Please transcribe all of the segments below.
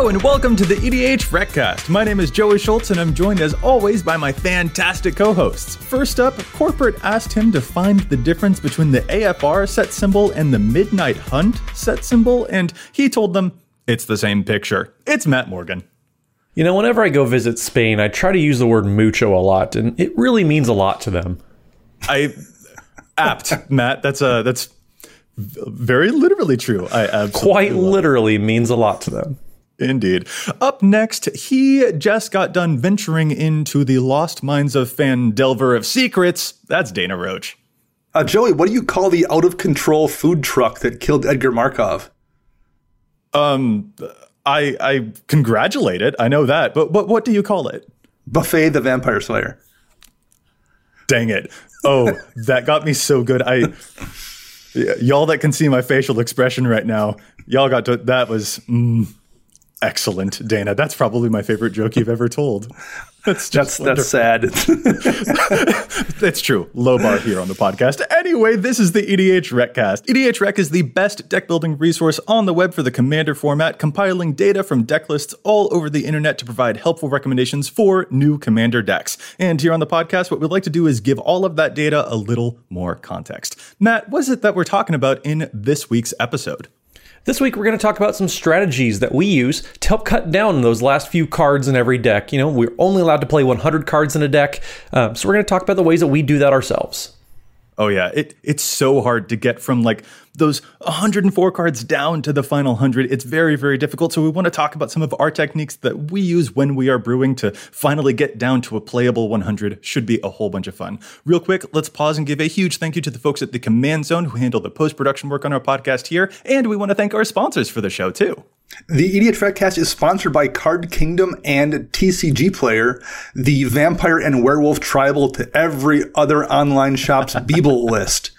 Hello and welcome to the EDH Recast. My name is Joey Schultz and I'm joined as always by my fantastic co-hosts. First up, Corporate asked him to find the difference between the AFR set symbol and the Midnight Hunt set symbol, and he told them it's the same picture. It's Matt Morgan. You know, whenever I go visit Spain, I try to use the word mucho a lot, and it really means a lot to them. I apt, Matt. That's uh that's very literally true. I absolutely Quite literally means a lot to them. Indeed. Up next, he just got done venturing into the lost mines of Phandelver of Secrets. That's Dana Roach. Uh, Joey, what do you call the out of control food truck that killed Edgar Markov? Um, I I congratulate it. I know that, but what what do you call it? Buffet the Vampire Slayer. Dang it! Oh, that got me so good. I y- y'all that can see my facial expression right now, y'all got to. That was mm, excellent, Dana. That's probably my favorite joke you've ever told. That's That's just that's sad. That's true. Low bar here on the podcast. Anyway, this is the EDH Recast. EDH Rec is the best deck building resource on the web for the Commander format, compiling data from deck lists all over the internet to provide helpful recommendations for new Commander decks. And here on the podcast, what we'd like to do is give all of that data a little more context. Matt, what is it that we're talking about in this week's episode? This week, we're going to talk about some strategies that we use to help cut down those last few cards in every deck. You know, we're only allowed to play 100 cards in a deck, um, so we're going to talk about the ways that we do that ourselves. Oh yeah, it it's so hard to get from like those 104 cards down to the final 100. It's very very difficult. So we want to talk about some of our techniques that we use when we are brewing to finally get down to a playable 100. Should be a whole bunch of fun. Real quick, let's pause and give a huge thank you to the folks at the Command Zone who handle the post-production work on our podcast here, and we want to thank our sponsors for the show too. the EDH Recast is sponsored by Card Kingdom and TCG Player, the vampire and werewolf tribal to every other online shop's Beeble list.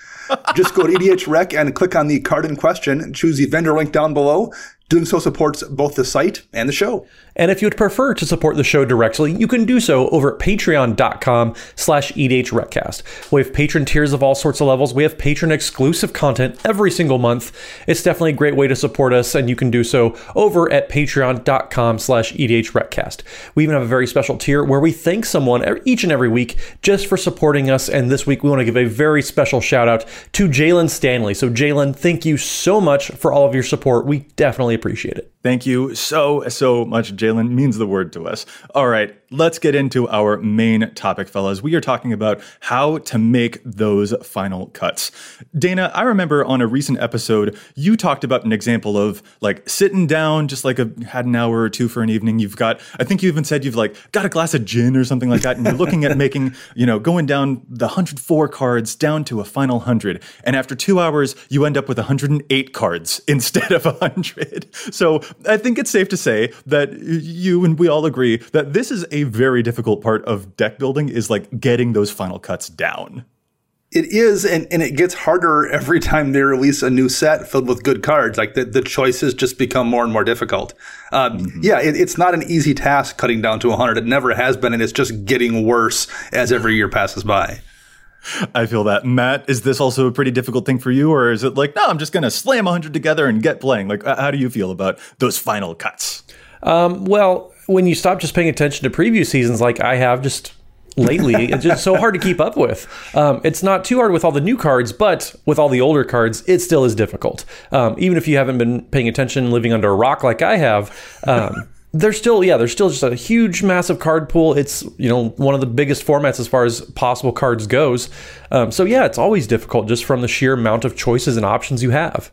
Just go to EDH Rec and click on the card in question choose the vendor link down below. Doing so supports both the site and the show. And if you would prefer to support the show directly, you can do so over at patreon.com slash edhrecast. We have patron tiers of all sorts of levels. We have patron exclusive content every single month. It's definitely a great way to support us, and you can do so over at patreon.com slash edhrecast. We even have a very special tier where we thank someone each and every week just for supporting us. And this week, we want to give a very special shout out to Jalen Stanley. So, Jalen, thank you so much for all of your support. We definitely appreciate it. Thank you so, so much, Jalen. Means the word to us. All right, let's get into our main topic, fellas. We are talking about how to make those final cuts. Dana, I remember on a recent episode, you talked about an example of like sitting down, just like a had an hour or two for an evening. You've got, I think you even said you've like got a glass of gin or something like that, and you're looking at making, you know, going down the 104 cards down to a final 100. And after two hours, you end up with 108 cards instead of 100. So I think it's safe to say that you and we all agree that this is a very difficult part of deck building is like getting those final cuts down. It is, and, and it gets harder every time they release a new set filled with good cards. Like the, the choices just become more and more difficult. Um, Yeah, it, it's not an easy task cutting down to 100. It never has been, and it's just getting worse as every year passes by. I feel that. Matt, is this also a pretty difficult thing for you, or is it like, no, I'm just going to slam 100 together and get playing? Like, how do you feel about those final cuts? Um, well, when you stop just paying attention to previous seasons, like I have just lately, it's just so hard to keep up with. Um, it's not too hard with all the new cards, but with all the older cards, it still is difficult. Um, even if you haven't been paying attention, living under a rock like I have. Um, There's still, yeah, there's still just a huge, massive card pool. It's you know one of the biggest formats as far as possible cards goes. Um, so yeah, it's always difficult just from the sheer amount of choices and options you have.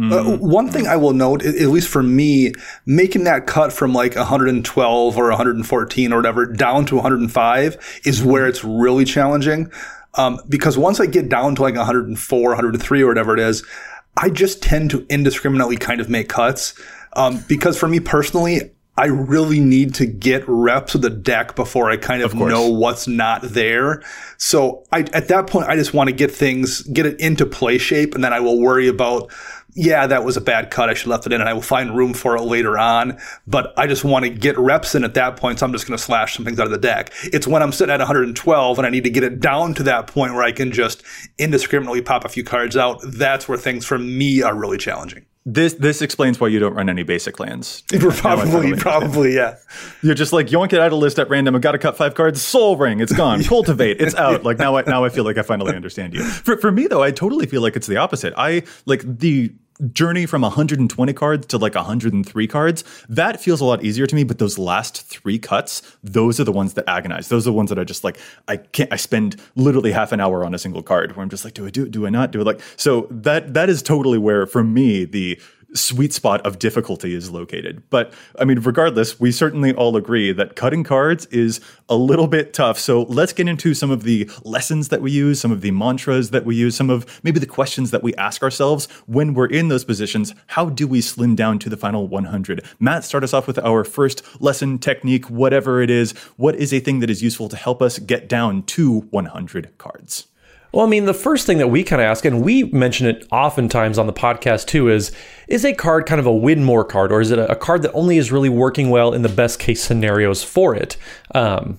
Uh, one thing I will note, at at least for me, making that cut from like 112 or 114 or whatever down to 105 is where it's really challenging. Um, because once I get down to like 104, 103 or whatever it is, I just tend to indiscriminately kind of make cuts. Um, because for me personally, I really need to get reps of the deck before I kind of, course. know what's not there. So I, at that point, I just want to get things, get it into play shape, and then I will worry about, yeah, that was a bad cut. I should have left it in, and I will find room for it later on. But I just want to get reps in at that point, so I'm just going to slash some things out of the deck. It's when I'm sitting at 112 and I need to get it down to that point where I can just indiscriminately pop a few cards out. That's where things for me are really challenging. This this explains why you don't run any basic lands. probably, probably, yeah. You're just like yoink it out of list at random. I've got to cut five cards. Sol Ring, it's gone. Cultivate, it's out. Like now, I now I feel like I finally understand you. For for me though, I totally feel like it's the opposite. I like the journey from 120 cards to like 103 cards, that feels a lot easier to me. But those last three cuts, those are the ones that agonize. Those are the ones that I just like, I can't, I spend literally half an hour on a single card where I'm just like, do I do it? Do I not do it? Like, so that, that is totally where for me, the, sweet spot of difficulty is located. But I mean, regardless, we certainly all agree that cutting cards is a little bit tough. So let's get into some of the lessons that we use, some of the mantras that we use, some of maybe the questions that we ask ourselves when we're in those positions. How do we slim down to the final 100? Matt, start us off with our first lesson, technique, whatever it is. What is a thing that is useful to help us get down to 100 cards? Well, I mean, the first thing that we kind of ask, and we mention it oftentimes on the podcast too, is is a card kind of a win more card, or is it a, card that only is really working well in the best case scenarios for it? Um,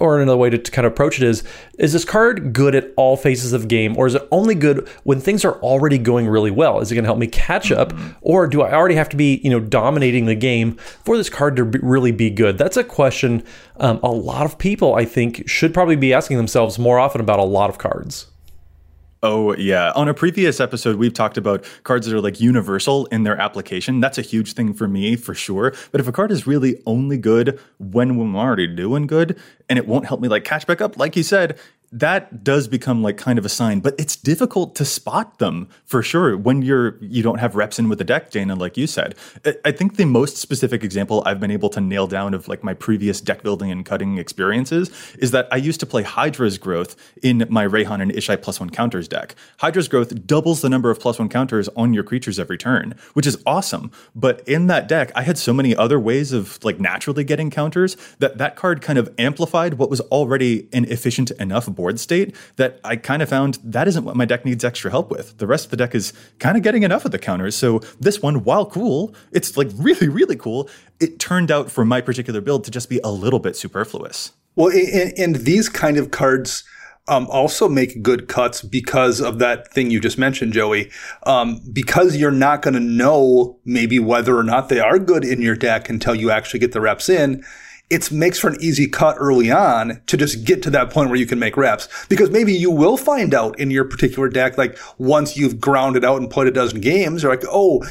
or another way to, kind of approach it is is this card good at all phases of game or is it only good when things are already going really well? Is it going to help me catch up mm-hmm. or do i already have to be you know dominating the game for this card to be, really be good? That's a question um, a lot of people i think should probably be asking themselves more often about a lot of cards Oh, yeah. On a previous episode, we've talked about cards that are like universal in their application. That's a huge thing for me, for sure. But if a card is really only good when we're already doing good and it won't help me like catch back up, like you said, that does become like kind of a sign, but it's difficult to spot them for sure when you're you don't have reps in with the deck, Dana, like you said. I think the most specific example I've been able to nail down of like my previous deck building and cutting experiences is that I used to play Hydra's Growth in my Reyhan and Ishai plus one counters deck. Hydra's Growth doubles the number of plus one counters on your creatures every turn, which is awesome. But in that deck, I had so many other ways of like naturally getting counters that that card kind of amplified what was already an efficient enough board board state that I kind of found that isn't what my deck needs extra help with. The rest of the deck is kind of getting enough of the counters. So this one, while cool, it's like really, really cool. It turned out for my particular build to just be a little bit superfluous. Well, and, and these kind of cards um, also make good cuts because of that thing you just mentioned, Joey. Um, because you're not going to know maybe whether or not they are good in your deck until you actually get the reps in it makes for an easy cut early on to just get to that point where you can make reps. Because maybe you will find out in your particular deck, like once you've grounded out and played a dozen games, you're like, oh,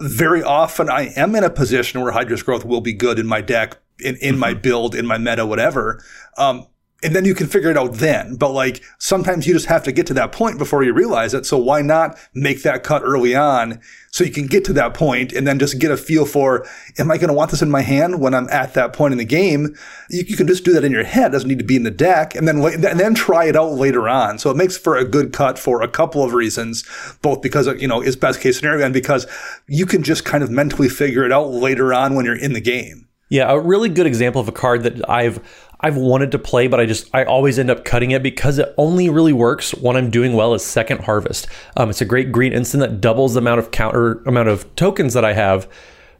very often I am in a position where Hydra's Growth will be good in my deck, in, in mm-hmm. my build, in my meta, whatever. Um, and then you can figure it out then. But like sometimes you just have to get to that point before you realize it. So why not make that cut early on so you can get to that point and then just get a feel for, am I going to want this in my hand when I'm at that point in the game? You, you, can just do that in your head. It doesn't need to be in the deck and then, and then try it out later on. So it makes for a good cut for a couple of reasons, both because, you know, it's best case scenario and because you can just kind of mentally figure it out later on when you're in the game. Yeah, a really good example of a card that I've I've wanted to play, but I just I always end up cutting it because it only really works when I'm doing well as Second Harvest. Um, it's a great green instant that doubles the amount of counter amount of tokens that I have.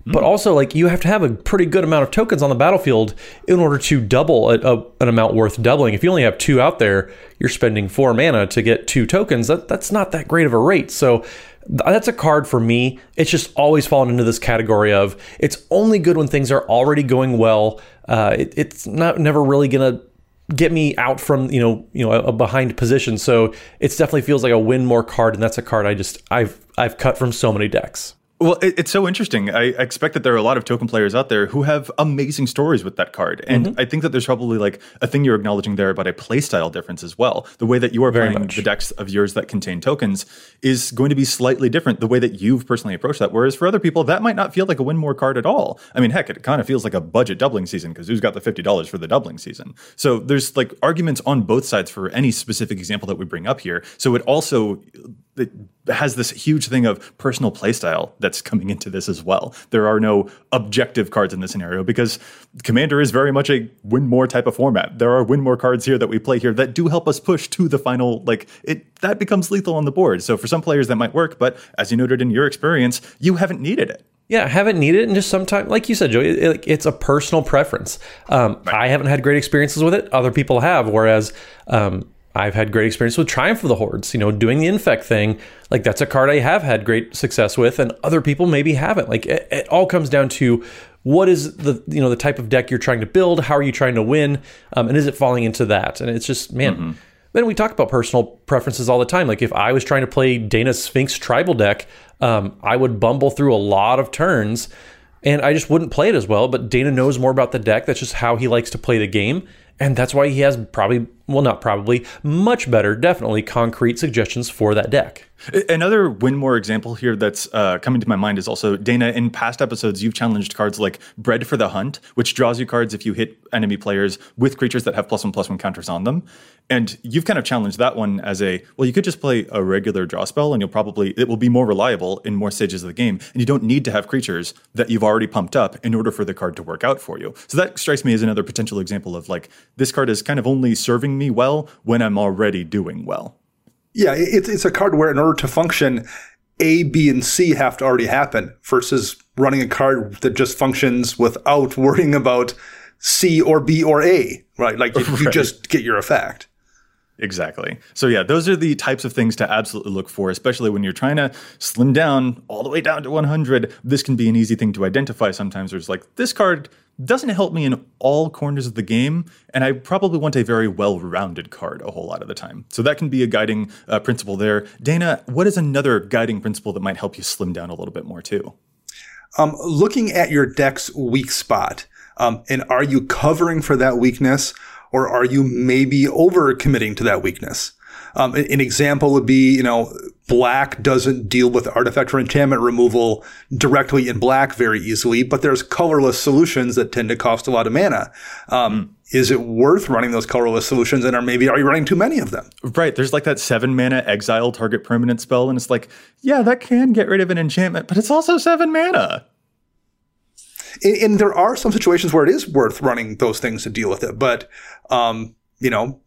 But mm. also, like you have to have a pretty good amount of tokens on the battlefield in order to double a, a, an amount worth doubling. If you only have two out there, you're spending four mana to get two tokens. That that's not that great of a rate. So that's a card for me. It's just always fallen into this category of it's only good when things are already going well. Uh, it, it's not never really gonna get me out from you know you know a, a behind position. So it definitely feels like a win more card, and that's a card I just I've I've cut from so many decks. Well, it, it's so interesting. I expect that there are a lot of token players out there who have amazing stories with that card. And mm-hmm. I think that there's probably like a thing you're acknowledging there about a playstyle difference as well. The way that you are Very playing much. the decks of yours that contain tokens is going to be slightly different the way that you've personally approached that. Whereas for other people, that might not feel like a win more card at all. I mean, heck, it kind of feels like a budget doubling season because who's got the $50 for the doubling season? So there's like arguments on both sides for any specific example that we bring up here. So it also it has this huge thing of personal playstyle that's coming into this as well. There are no objective cards in this scenario because Commander is very much a win more type of format. There are win more cards here that we play here that do help us push to the final. Like it, that becomes lethal on the board. So for some players that might work, but as you noted in your experience, you haven't needed it. Yeah, haven't needed it, and just sometimes, like you said, Joey, it, it's a personal preference. Um, right. I haven't had great experiences with it; other people have. Whereas um, I've had great experience with Triumph of the Hordes, you know, doing the infect thing. Like that's a card I have had great success with, and other people maybe haven't. Like it, it all comes down to what is the you know the type of deck you're trying to build, how are you trying to win, um, and is it falling into that? And it's just man. Mm-hmm. Then we talk about personal preferences all the time. Like if I was trying to play dana Sphinx tribal deck, um, I would bumble through a lot of turns and I just wouldn't play it as well. But Dana knows more about the deck. That's just how he likes to play the game. And that's why he has probably, well, not probably, much better, definitely concrete suggestions for that deck. Another Winmore example here that's uh, coming to my mind is also Dana. In past episodes, you've challenged cards like Bred for the Hunt, which draws you cards if you hit enemy players with creatures that have plus one plus one counters on them. And you've kind of challenged that one as a well, you could just play a regular draw spell and you'll probably it will be more reliable in more stages of the game. And you don't need to have creatures that you've already pumped up in order for the card to work out for you. So that strikes me as another potential example of like this card is kind of only serving me well when I'm already doing well. Yeah, it's it's a card where in order to function, A, B, and C have to already happen versus running a card that just functions without worrying about C or B or A, right? Like you, right. you just get your effect. Exactly. So yeah, those are the types of things to absolutely look for, especially when you're trying to slim down all the way down to 100. This can be an easy thing to identify sometimes. There's like this card doesn't help me in all corners of the game, and I probably want a very well-rounded card a whole lot of the time. So that can be a guiding uh, principle there. Dana, what is another guiding principle that might help you slim down a little bit more too? Um, looking at your deck's weak spot, um, and are you covering for that weakness? Or are you maybe over committing to that weakness? Um, an example would be, you know, black doesn't deal with artifact or enchantment removal directly in black very easily, but there's colorless solutions that tend to cost a lot of mana. Um, is it worth running those colorless solutions? And or maybe are you running too many of them? Right. There's like that seven mana exile target permanent spell. And it's like, yeah, that can get rid of an enchantment, but it's also seven mana. And, and there are some situations where it is worth running those things to deal with it. But, um, you know,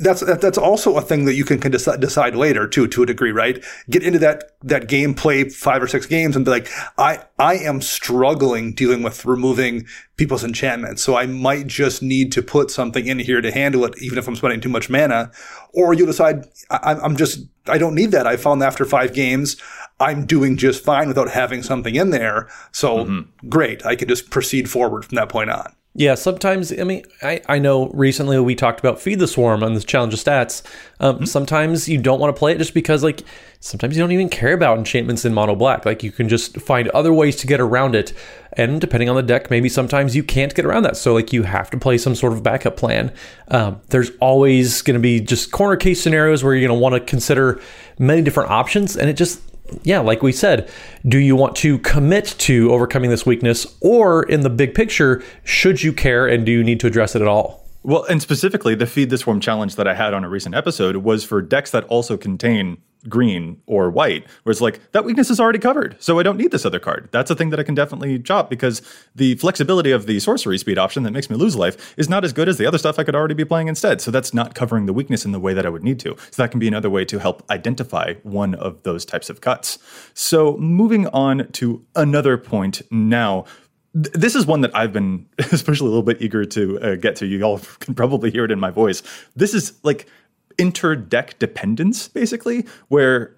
that's that's also a thing that you can, can decide, decide later too to a degree right? Get into that that game play five or six games and be like i i am struggling dealing with removing people's enchantments. So i might just need to put something in here to handle it even if i'm spending too much mana. Or you decide I, i'm just i don't need that. I found after five games I'm doing just fine without having something in there. So mm-hmm. great. I can just proceed forward from that point on. Yeah, sometimes, I mean, I, I know recently we talked about Feed the Swarm on the Challenge of Stats. Um, mm-hmm. Sometimes you don't want to play it just because, like, sometimes you don't even care about enchantments in mono black. Like, you can just find other ways to get around it. And depending on the deck, maybe sometimes you can't get around that. So, like, you have to play some sort of backup plan. Um, there's always going to be just corner case scenarios where you're going to want to consider many different options. And it just, yeah, like we said, do you want to commit to overcoming this weakness, or in the big picture, should you care and do you need to address it at all? Well, and specifically, the Feed this Swarm challenge that I had on a recent episode was for decks that also contain green or white, where it's like that weakness is already covered, so I don't need this other card. That's a thing that I can definitely chop because the flexibility of the sorcery speed option that makes me lose life is not as good as the other stuff I could already be playing instead. So that's not covering the weakness in the way that I would need to. So that can be another way to help identify one of those types of cuts. So moving on to another point now this is one that I've been especially a little bit eager to uh, get to. You all can probably hear it in my voice. This is like inter-deck dependence, basically, where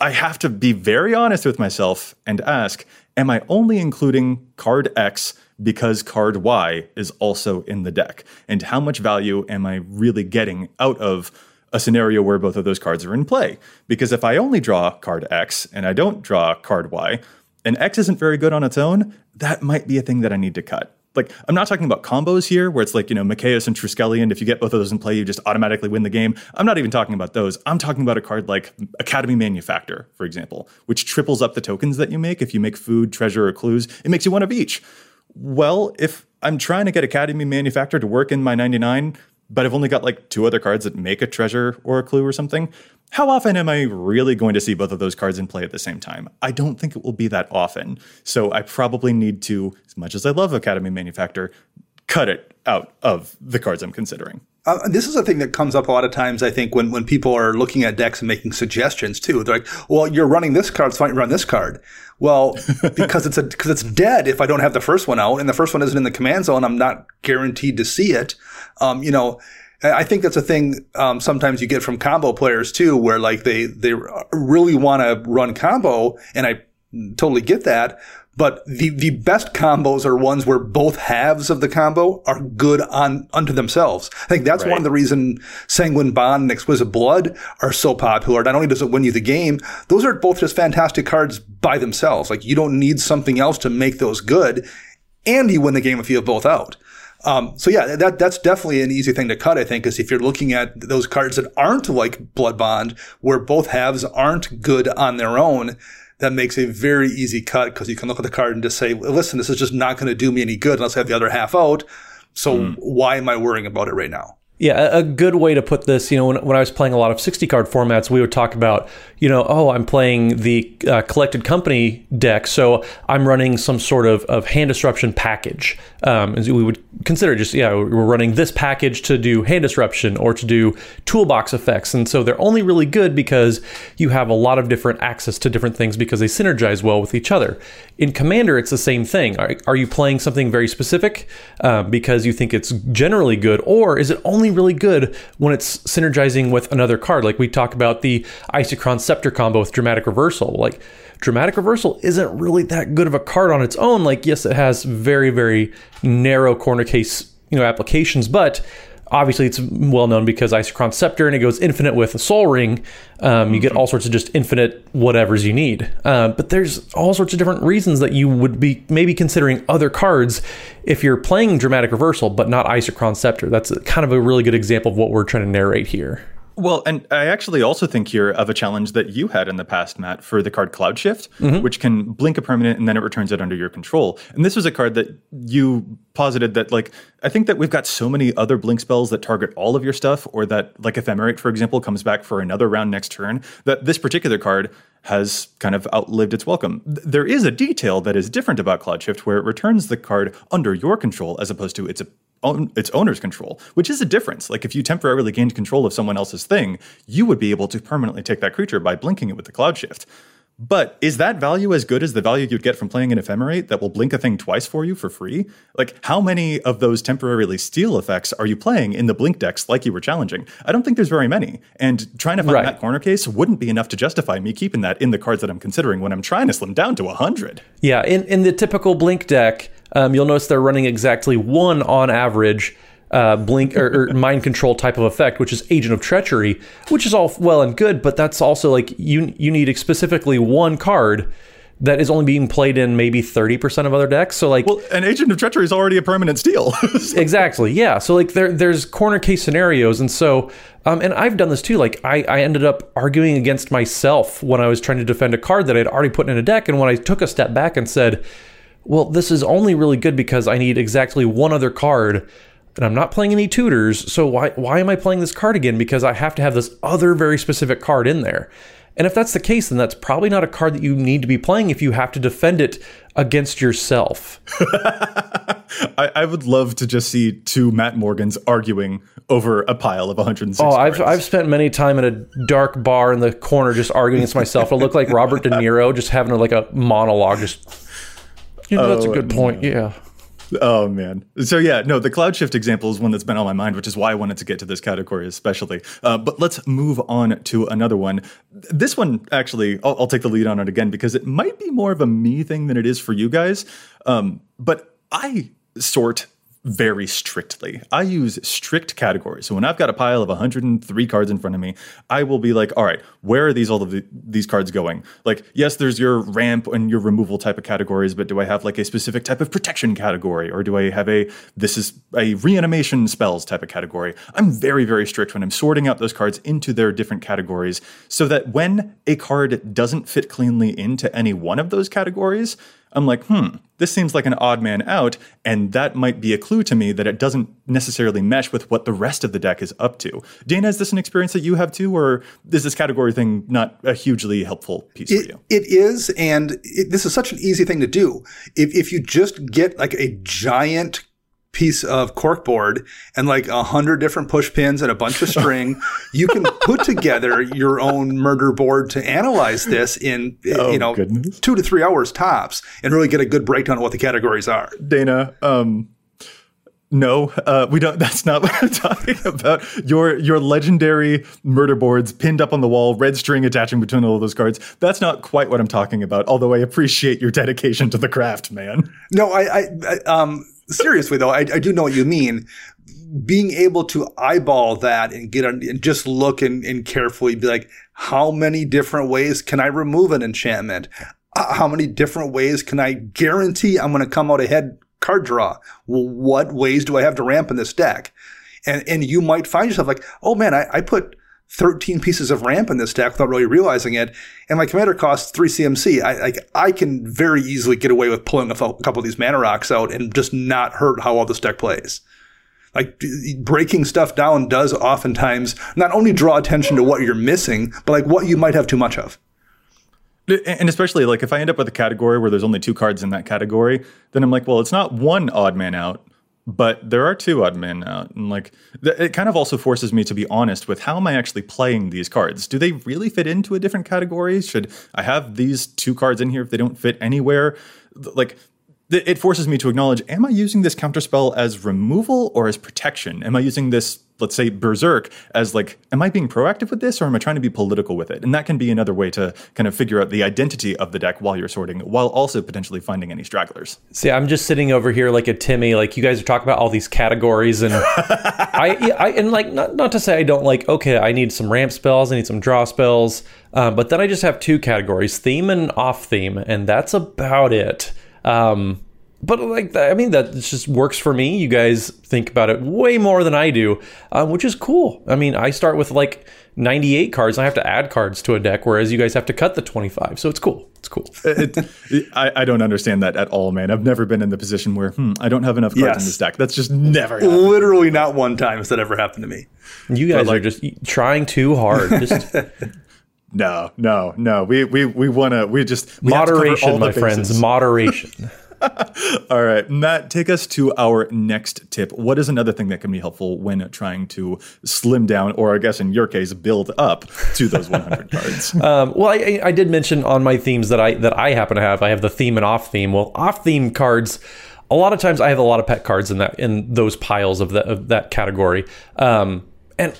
I have to be very honest with myself and ask, am I only including card X because card Y is also in the deck? And how much value am I really getting out of a scenario where both of those cards are in play? Because if I only draw card X and I don't draw card Y, and X isn't very good on its own, that might be a thing that I need to cut like I'm not talking about combos here where it's like, you know, Mikaeus and Triskelion. If you get both of those in play, you just automatically win the game. I'm not even talking about those. I'm talking about a card like Academy Manufactor, for example, which triples up the tokens that you make. If you make food, treasure, or clues, it makes you one of each. Well, if I'm trying to get Academy Manufactor to work in my 99, but I've only got like two other cards that make a treasure or a clue or something, how often am I really going to see both of those cards in play at the same time? I don't think it will be that often. So I probably need to, as much as I love Academy Manufacturer, cut it out of the cards I'm considering. Uh, this is a thing that comes up a lot of times, I think, when, when people are looking at decks and making suggestions too. They're like, well, you're running this card, so why don't you run this card? Well, because it's a, because it's dead if I don't have the first one out and the first one isn't in the command zone, I'm not guaranteed to see it. Um, you know, I think that's a thing um, sometimes you get from combo players too, where like they they really want to run combo, and I totally get that. But the, the best combos are ones where both halves of the combo are good on unto themselves. I think that's Right. one of the reason Sanguine Bond and Exquisite Blood are so popular. Not only does it win you the game, those are both just fantastic cards by themselves. Like you don't need something else to make those good, and you win the game if you have both out. Um, so yeah, that that's definitely an easy thing to cut. I think is if you're looking at those cards that aren't like Blood Bond, where both halves aren't good on their own. That makes a very easy cut because you can look at the card and just say, "Listen, this is just not going to do me any good unless I have the other half out." So why am I worrying about it right now? Yeah, a, good way to put this, you know, when, when I was playing a lot of 60 card formats, we would talk about, you know, oh, I'm playing the uh, collected company deck, so I'm running some sort of, of hand disruption package. Um, and we would consider just, yeah, we're running this package to do hand disruption or to do toolbox effects. And so they're only really good because you have a lot of different access to different things because they synergize well with each other. In Commander, it's the same thing. Are, are you playing something very specific uh, because you think it's generally good, or is it only really good when it's synergizing with another card? Like we talk about the Isochron Scepter combo with Dramatic Reversal. Like Dramatic Reversal isn't really that good of a card on its own. Like yes, it has very very narrow corner case you know applications, but obviously it's well known because Isochron Scepter and it goes infinite with a Sol Ring. Um, you get all sorts of just infinite whatevers you need. Uh, but there's all sorts of different reasons that you would be maybe considering other cards if you're playing Dramatic Reversal, but not Isochron Scepter. That's kind of a really good example of what we're trying to narrate here. Well, and I actually also think here of a challenge that you had in the past, Matt, for the card Cloud Shift, mm-hmm. which can blink a permanent and then it returns it under your control. And this was a card that you posited that, like, I think that we've got so many other blink spells that target all of your stuff, or that, like, Ephemerate, for example, comes back for another round next turn, that this particular card has kind of outlived its welcome. There is a detail that is different about Cloud Shift where it returns the card under your control as opposed to its its owner's control, which is a difference. Like if you temporarily gained control of someone else's thing, you would be able to permanently take that creature by blinking it with the cloud shift. But is that value as good as the value you'd get from playing an ephemerate that will blink a thing twice for you for free? Like, how many of those temporarily steal effects are you playing in the blink decks like you were challenging? I don't think there's very many. And trying to find Right. that corner case wouldn't be enough to justify me keeping that in the cards that I'm considering when I'm trying to slim down to 100. Yeah, in, in the typical Blink deck, um, you'll notice they're running exactly one on average uh, Blink or, or mind control type of effect, which is Agent of Treachery, which is all well and good, but that's also like you you need specifically one card that is only being played in maybe 30% of other decks. So like Well, an Agent of Treachery is already a permanent steal. exactly yeah so like there there's corner case scenarios and so um, and i've done this too like I, I ended up arguing against myself when i was trying to defend a card that i'd already put in a deck and when i took a step back and said well this is only really good because i need exactly one other card and i'm not playing any tutors so why why am i playing this card again because i have to have this other very specific card in there and if that's the case then that's probably not a card that you need to be playing if you have to defend it against yourself I, I would love to just see two Matt Morgans arguing over a pile of 106 Oh, I've, cards. I've spent many time in a dark bar in the corner just arguing against myself. I look like Robert De Niro, just having a, like a monologue. Just, you know, that's a Oh, good point. Yeah. Oh man. So yeah, no, the cloud shift example is one that's been on my mind, which is why I wanted to get to this category especially. Uh, but let's move on to another one. This one actually, I'll, I'll take the lead on it again because it might be more of a me thing than it is for you guys. Um, but I sort very strictly. I use strict categories. So when I've got a pile of 103 cards in front of me, I will be like, all right, where are these all of the, these cards going? Like, yes, there's your ramp and your removal type of categories, but do I have like a specific type of protection category or do I have a this is a reanimation spells type of category? I'm very very strict when I'm sorting out those cards into their different categories so that when a card doesn't fit cleanly into any one of those categories, I'm like, hmm, this seems like an odd man out, and that might be a clue to me that it doesn't necessarily mesh with what the rest of the deck is up to. Dana, is this an experience that you have too, or is this category thing not a hugely helpful piece for It, you? it is, and it, this is such an easy thing to do. If, if you just get like a giant piece of corkboard and like a hundred different push pins and a bunch of string, you can put together your own murder board to analyze this in you know goodness. two to three hours tops, and really get a good breakdown of what the categories are. Dana, um, No, uh, we don't. That's not what I'm talking about. Your your legendary murder boards pinned up on the wall, red string attaching between all of those cards. That's not quite what I'm talking about. Although I appreciate your dedication to the craft, man. No, I, I, I um, seriously though, I, I do know what you mean. Being able to eyeball that and get on and just look and, and carefully be like, how many different ways can I remove an enchantment? Uh, how many different ways can I guarantee I'm going to come out ahead card draw? Well, what ways do I have to ramp in this deck? And, and you might find yourself like, oh man, I, I put 13 pieces of ramp in this deck without really realizing it. And my commander costs three CMC. I, like, I can very easily get away with pulling a, f- a couple of these mana rocks out and just not hurt how well this deck plays. Like breaking stuff down does oftentimes not only draw attention to what you're missing, but like what you might have too much of. And especially like if I end up with a category where there's only two cards in that category, then I'm like, well, it's not one odd man out, but there are two odd men out. And like th- it kind of also forces me to be honest with how am I actually playing these cards? Do they really fit into a different category? Should I have these two cards in here if they don't fit anywhere? Like it forces me to acknowledge am I using this counterspell as removal or as protection? Am I using this, let's say, berserk as like, am I being proactive with this or am I trying to be political with it? And that can be another way to kind of figure out the identity of the deck while you're sorting, while also potentially finding any stragglers. See, I'm just sitting over here like a Timmy, like you guys are talking about all these categories, and I, I, and like not not to say I don't like. Okay, I need some ramp spells, I need some draw spells, um, but then I just have two categories: theme and off theme, and that's about it. Um, but like I mean that just works for me. You guys think about it way more than I do, uh, which is cool. I mean, I start with like 98 cards. I have to add cards to a deck, whereas you guys have to cut the 25. So it's cool. It's cool. it, I, I, don't understand that at all, man. I've never been in the position where hmm, I don't have enough cards yes. in this deck. That's just never happened. Literally not one time has that ever happened to me. You guys like, are just trying too hard. Just No, no, no. We we we want to. We just we moderation, my friends. Moderation. all right, Matt, take us to our next tip. What is another thing that can be helpful when trying to slim down, or I guess in your case, build up to those 100 cards? Um, well, I, I did mention on my themes that I that I happen to have. I have the theme and off theme. Well, off theme cards a lot of times I have a lot of pet cards in that in those piles of that of that category. Um, and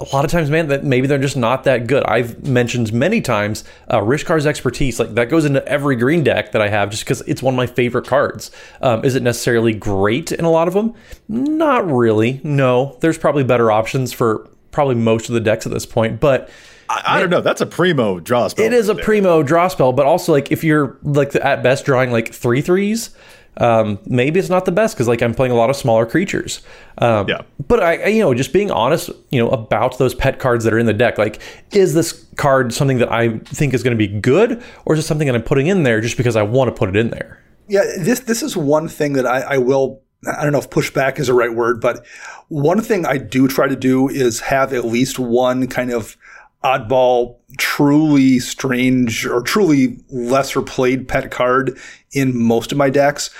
a lot of times, man, that maybe they're just not that good. I've mentioned many times uh, Rishkar's expertise, like that goes into every green deck that I have, just because it's one of my favorite cards. Um, is it necessarily great in a lot of them? Not really. No, there's probably better options for probably most of the decks at this point, but. I, I don't know. That's a primo draw spell. It is a there. primo draw spell, but also like if you're like at best drawing like three threes, um, maybe it's not the best because like I'm playing a lot of smaller creatures. Um, yeah. But I, you know, just being honest, you know, about those pet cards that are in the deck. Like, is this card something that I think is going to be good, or is it something that I'm putting in there just because I want to put it in there? Yeah, this this is one thing that I, I will. I don't know if pushback is the right word, but one thing I do try to do is have at least one kind of oddball, truly strange or truly lesser played pet card in most of my decks.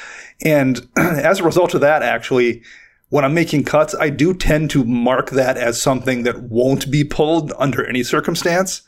And as a result of that, actually, when I'm making cuts, I do tend to mark that as something that won't be pulled under any circumstance.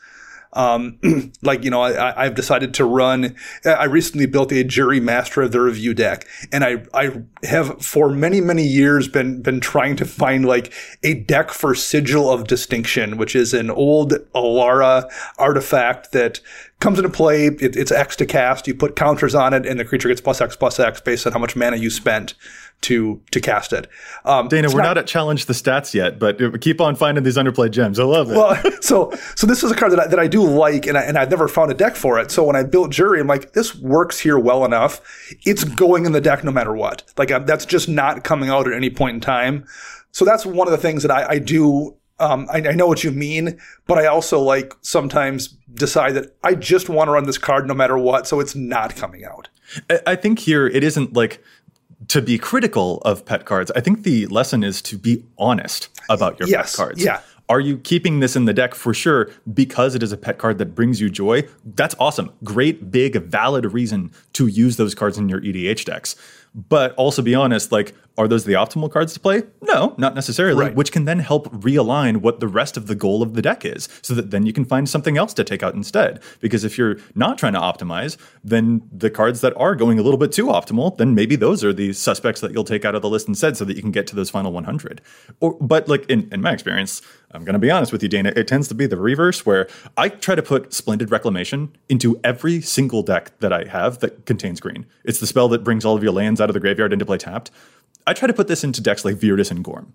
Um, like, you know, I, I've decided to run, I recently built a jury master of the review deck. And I, I have for many, many years been, been trying to find like a deck for sigil of distinction, which is an old Alara artifact that comes into play. It, it's X to cast. You put counters on it and the creature gets plus X plus X based on how much mana you spent to to cast it. Um, Dana, we're not, not, at challenge the stats yet, but keep on finding these underplayed gems. I love it. Well, so so this is a card that I, that I do like, and I, and I've never found a deck for it. So when I built Jury, I'm like, this works here well enough. It's going in the deck no matter what. Like I'm, that's just not coming out at any point in time. So that's one of the things that I, I do. Um, I, I know what you mean, but I also like sometimes decide that I just want to run this card no matter what, so it's not coming out. I think here it isn't like to be critical of pet cards. I think the lesson is to be honest about your yes, pet cards. Yeah. Are you keeping this in the deck for sure because it is a pet card that brings you joy? That's awesome. Great, big, valid reason to use those cards in your EDH decks. But also be honest, like, are those the optimal cards to play? No, not necessarily, Right. which can then help realign what the rest of the goal of the deck is so that then you can find something else to take out instead. Because if you're not trying to optimize, then the cards that are going a little bit too optimal, then maybe those are the suspects that you'll take out of the list instead so that you can get to those final 100. Or, but like in, in my experience, I'm going to be honest with you, Dana, it tends to be the reverse where I try to put Splendid Reclamation into every single deck that I have that contains green. It's the spell that brings all of your lands out of the graveyard into play tapped. I try to put this into decks like Virtus and Gorm.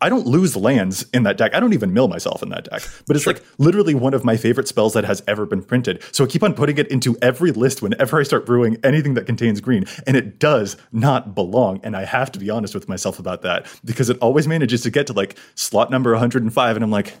I don't lose lands in that deck. I don't even mill myself in that deck. But it's like literally one of my favorite spells that has ever been printed. So I keep on putting it into every list whenever I start brewing anything that contains green. And it does not belong. And I have to be honest with myself about that because it always manages to get to like slot number 105. And I'm like,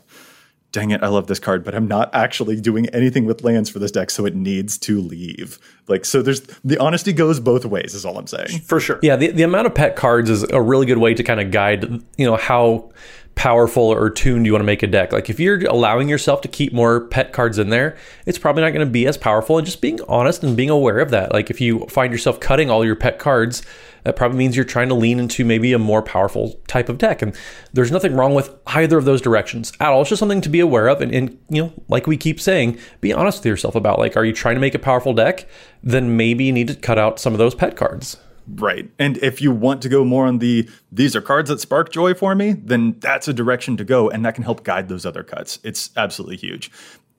dang it, I love this card, but I'm not actually doing anything with lands for this deck, so it needs to leave. Like, so there's the honesty goes both ways, is all I'm saying. For sure. Yeah, the, the amount of pet cards is a really good way to kind of guide, you know, how powerful or tuned you want to make a deck. Like if you're allowing yourself to keep more pet cards in there, it's probably not going to be as powerful and just being honest and being aware of that. Like if you find yourself cutting all your pet cards, that probably means you're trying to lean into maybe a more powerful type of deck. And there's nothing wrong with either of those directions at all. It's just something to be aware of. And, and you know, like we keep saying, be honest with yourself about like, are you trying to make a powerful deck? Then maybe you need to cut out some of those pet cards. Right. And if you want to go more on the these are cards that spark joy for me, then that's a direction to go and that can help guide those other cuts. It's absolutely huge.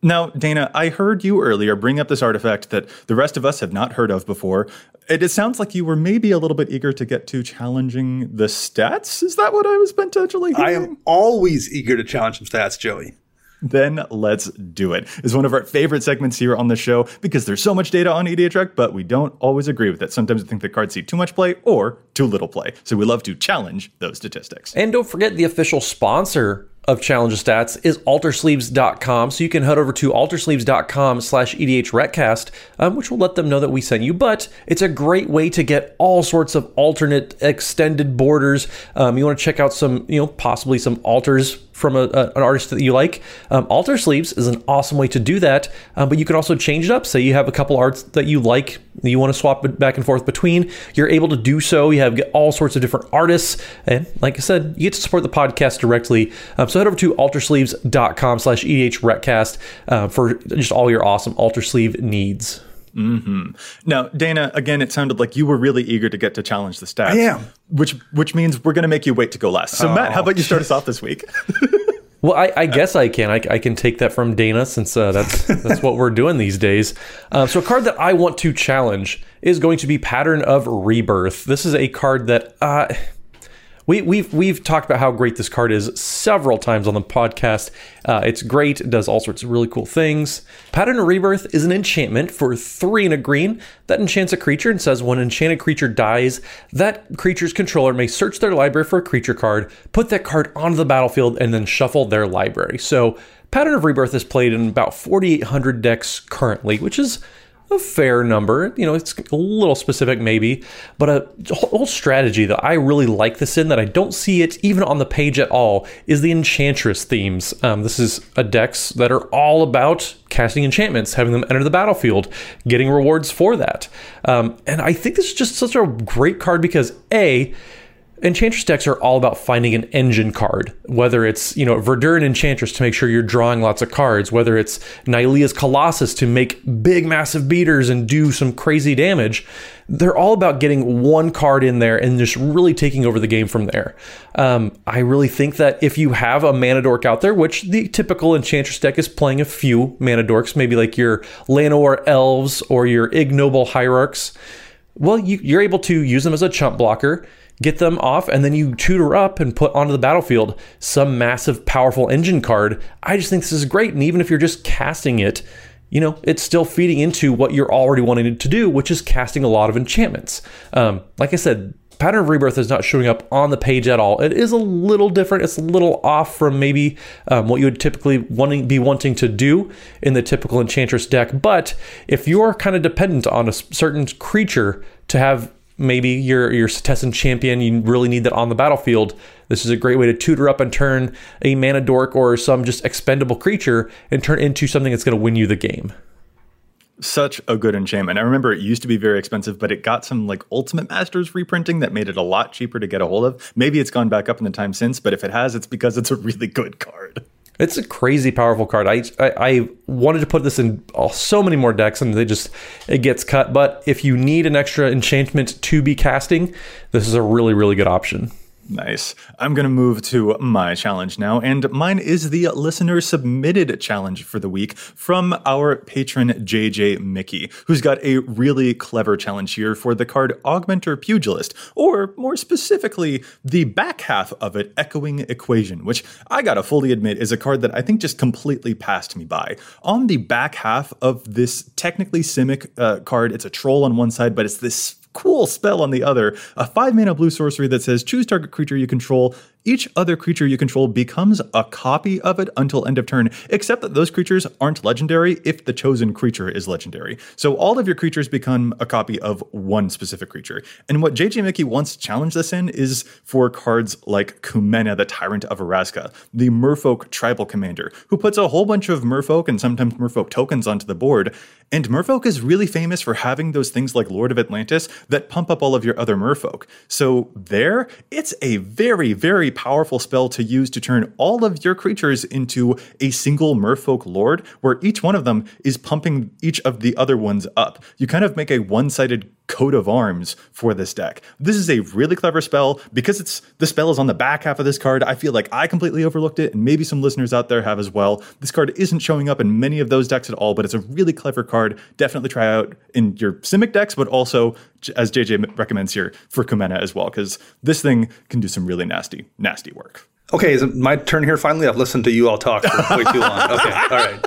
Now, Dana, I heard you earlier bring up this artifact that the rest of us have not heard of before. It, it sounds like you were maybe a little bit eager to get to challenging the stats. Is that what I was potentially hearing? I am always eager to challenge some stats, Joey. Then let's do it. It's one of our favorite segments here on the show because there's so much data on EDH Rec, but we don't always agree with it. Sometimes we think the cards see too much play or too little play. So we love to challenge those statistics. And don't forget the official sponsor of Challenge of Stats is altersleeves.com. So you can head over to altersleeves.com slash E EDHRECast, um, which will let them know that we sent you. But it's a great way to get all sorts of alternate extended borders. Um, you want to check out some, you know, possibly some alters from a, a- an artist that you like. Um, alter sleeves is an awesome way to do that, um, but you can also change it up. Say you have a couple arts that you like, that you want to swap back and forth between. You're able to do so. You have all sorts of different artists, and like I said, you get to support the podcast directly. Um, so head over to altersleeves.com slash edhrecast uh, for just all your awesome alter sleeve needs. Now, Dana, again, it sounded like you were really eager to get to challenge the stats. I am. Which which means we're going to make you wait to go last. So, Matt, how about you start us off this week? Well, I, I guess I can. I, I can take that from Dana since uh, that's that's what we're doing these days. Uh, so, a card that I want to challenge is going to be Pattern of Rebirth. This is a card that uh, we, we've we've talked about how great this card is several times on the podcast. Uh, it's great. It does all sorts of really cool things. Pattern of Rebirth is an enchantment for three and a green that enchants a creature and says when an enchanted creature dies, that creature's controller may search their library for a creature card, put that card onto the battlefield, and then shuffle their library. So Pattern of Rebirth is played in about 4,800 decks currently, which is a fair number. You know, it's a little specific maybe, but a whole strategy that I really like this in that I don't see it even on the page at all is the Enchantress themes. Um, this is a decks that are all about casting enchantments, having them enter the battlefield, getting rewards for that. Um, and I think this is just such a great card because A, Enchantress decks are all about finding an engine card, whether it's, you know, Verduran Enchantress to make sure you're drawing lots of cards, whether it's Nylea's Colossus to make big, massive beaters and do some crazy damage. They're all about getting one card in there and just really taking over the game from there. Um, I really think that if you have a Mana Dork out there, which the typical Enchantress deck is playing a few Mana Dorks, maybe like your Llanowar Elves or your Ignoble Hierarchs, well, you, you're able to use them as a chump blocker, get them off, and then you tutor up and put onto the battlefield some massive, powerful engine card. I just think this is great. And even if you're just casting it, you know, it's still feeding into what you're already wanting to do, which is casting a lot of enchantments. Um, like I said, Pattern of Rebirth is not showing up on the page at all. It is a little different. It's a little off from maybe um, what you would typically wanting, be wanting to do in the typical Enchantress deck. But if you're kind of dependent on a certain creature to have maybe your your Setessan champion, you really need that on the battlefield. This is a great way to tutor up and turn a mana dork or some just expendable creature and turn into something that's going to win you the game. Such a good enchantment. I remember it used to be very expensive, but it got some like Ultimate Masters reprinting that made it a lot cheaper to get a hold of. Maybe it's gone back up in the time since, but if it has, it's because it's a really good card. It's a crazy powerful card. I, I, I wanted to put this in uh, so many more decks, and they just it gets cut. But if you need an extra enchantment to be casting, this is a really really good option. Nice. I'm going to move to my challenge now, and mine is the listener submitted challenge for the week from our patron JJ Mickey, who's got a really clever challenge here for the card Augmenter Pugilist, or more specifically, the back half of it, Echoing Equation, which I gotta fully admit is a card that I think just completely passed me by. On the back half of this technically Simic uh, card, it's a troll on one side, but it's this cool spell on the other, a 5 mana blue sorcery that says choose target creature you control each other creature you control becomes a copy of it until end of turn, except that those creatures aren't legendary if the chosen creature is legendary. So all of your creatures become a copy of one specific creature. And what JJ Mickey wants to challenge this in is for cards like Kumena, the Tyrant of Orazca, the Merfolk Tribal Commander, who puts a whole bunch of Merfolk and sometimes Merfolk tokens onto the board. And Merfolk is really famous for having those things like Lord of Atlantis that pump up all of your other Merfolk. So there, it's a very, very powerful spell to use to turn all of your creatures into a single merfolk lord, where each one of them is pumping each of the other ones up. You kind of make a one sided coat of arms for this deck. This is a really clever spell because it's the spell is on the back half of this card. I feel like I completely overlooked it and maybe some listeners out there have as well. This card isn't showing up in many of those decks at all, but it's a really clever card. Definitely try out in your Simic decks, but also as JJ recommends here for Kumena as well because this thing can do some really nasty nasty work. Okay, is it my turn here finally? I've listened to you all talk for way too long. Okay, all right.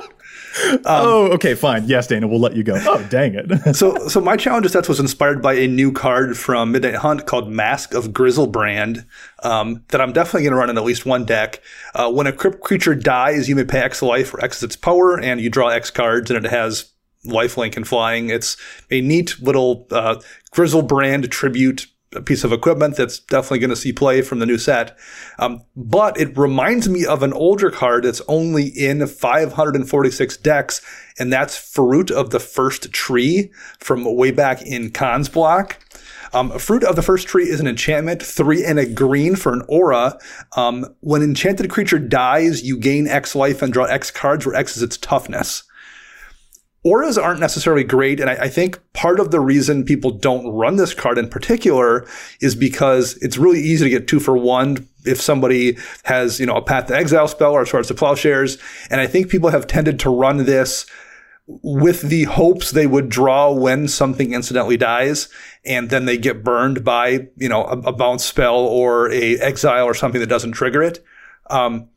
Um, oh, okay, fine. Yes, Dana, we'll let you go. Oh, dang it. so, so my challenge sets was inspired by a new card from Midnight Hunt called Mask of Griselbrand um, that I'm definitely going to run in at least one deck. Uh, when a creature dies, you may pay X life or X its power, and you draw X cards, and it has lifelink and flying. It's a neat little uh, Griselbrand tribute piece of equipment that's definitely going to see play from the new set. Um, but it reminds me of an older card that's only in 546 decks, and that's Fruit of the First Tree from way back in Khan's block. Um, Fruit of the First Tree is an enchantment, three and a green for an aura. Um, when enchanted creature dies, you gain X life and draw X cards, where X is its toughness auras aren't necessarily great. And I, I, think part of the reason people don't run this card in particular is because it's really easy to get two for one if somebody has, you know, a Path to Exile spell or a Swords to Plowshares. And I think people have tended to run this with the hopes they would draw when something incidentally dies and then they get burned by, you know, a, a bounce spell or a exile or something that doesn't trigger it. Um,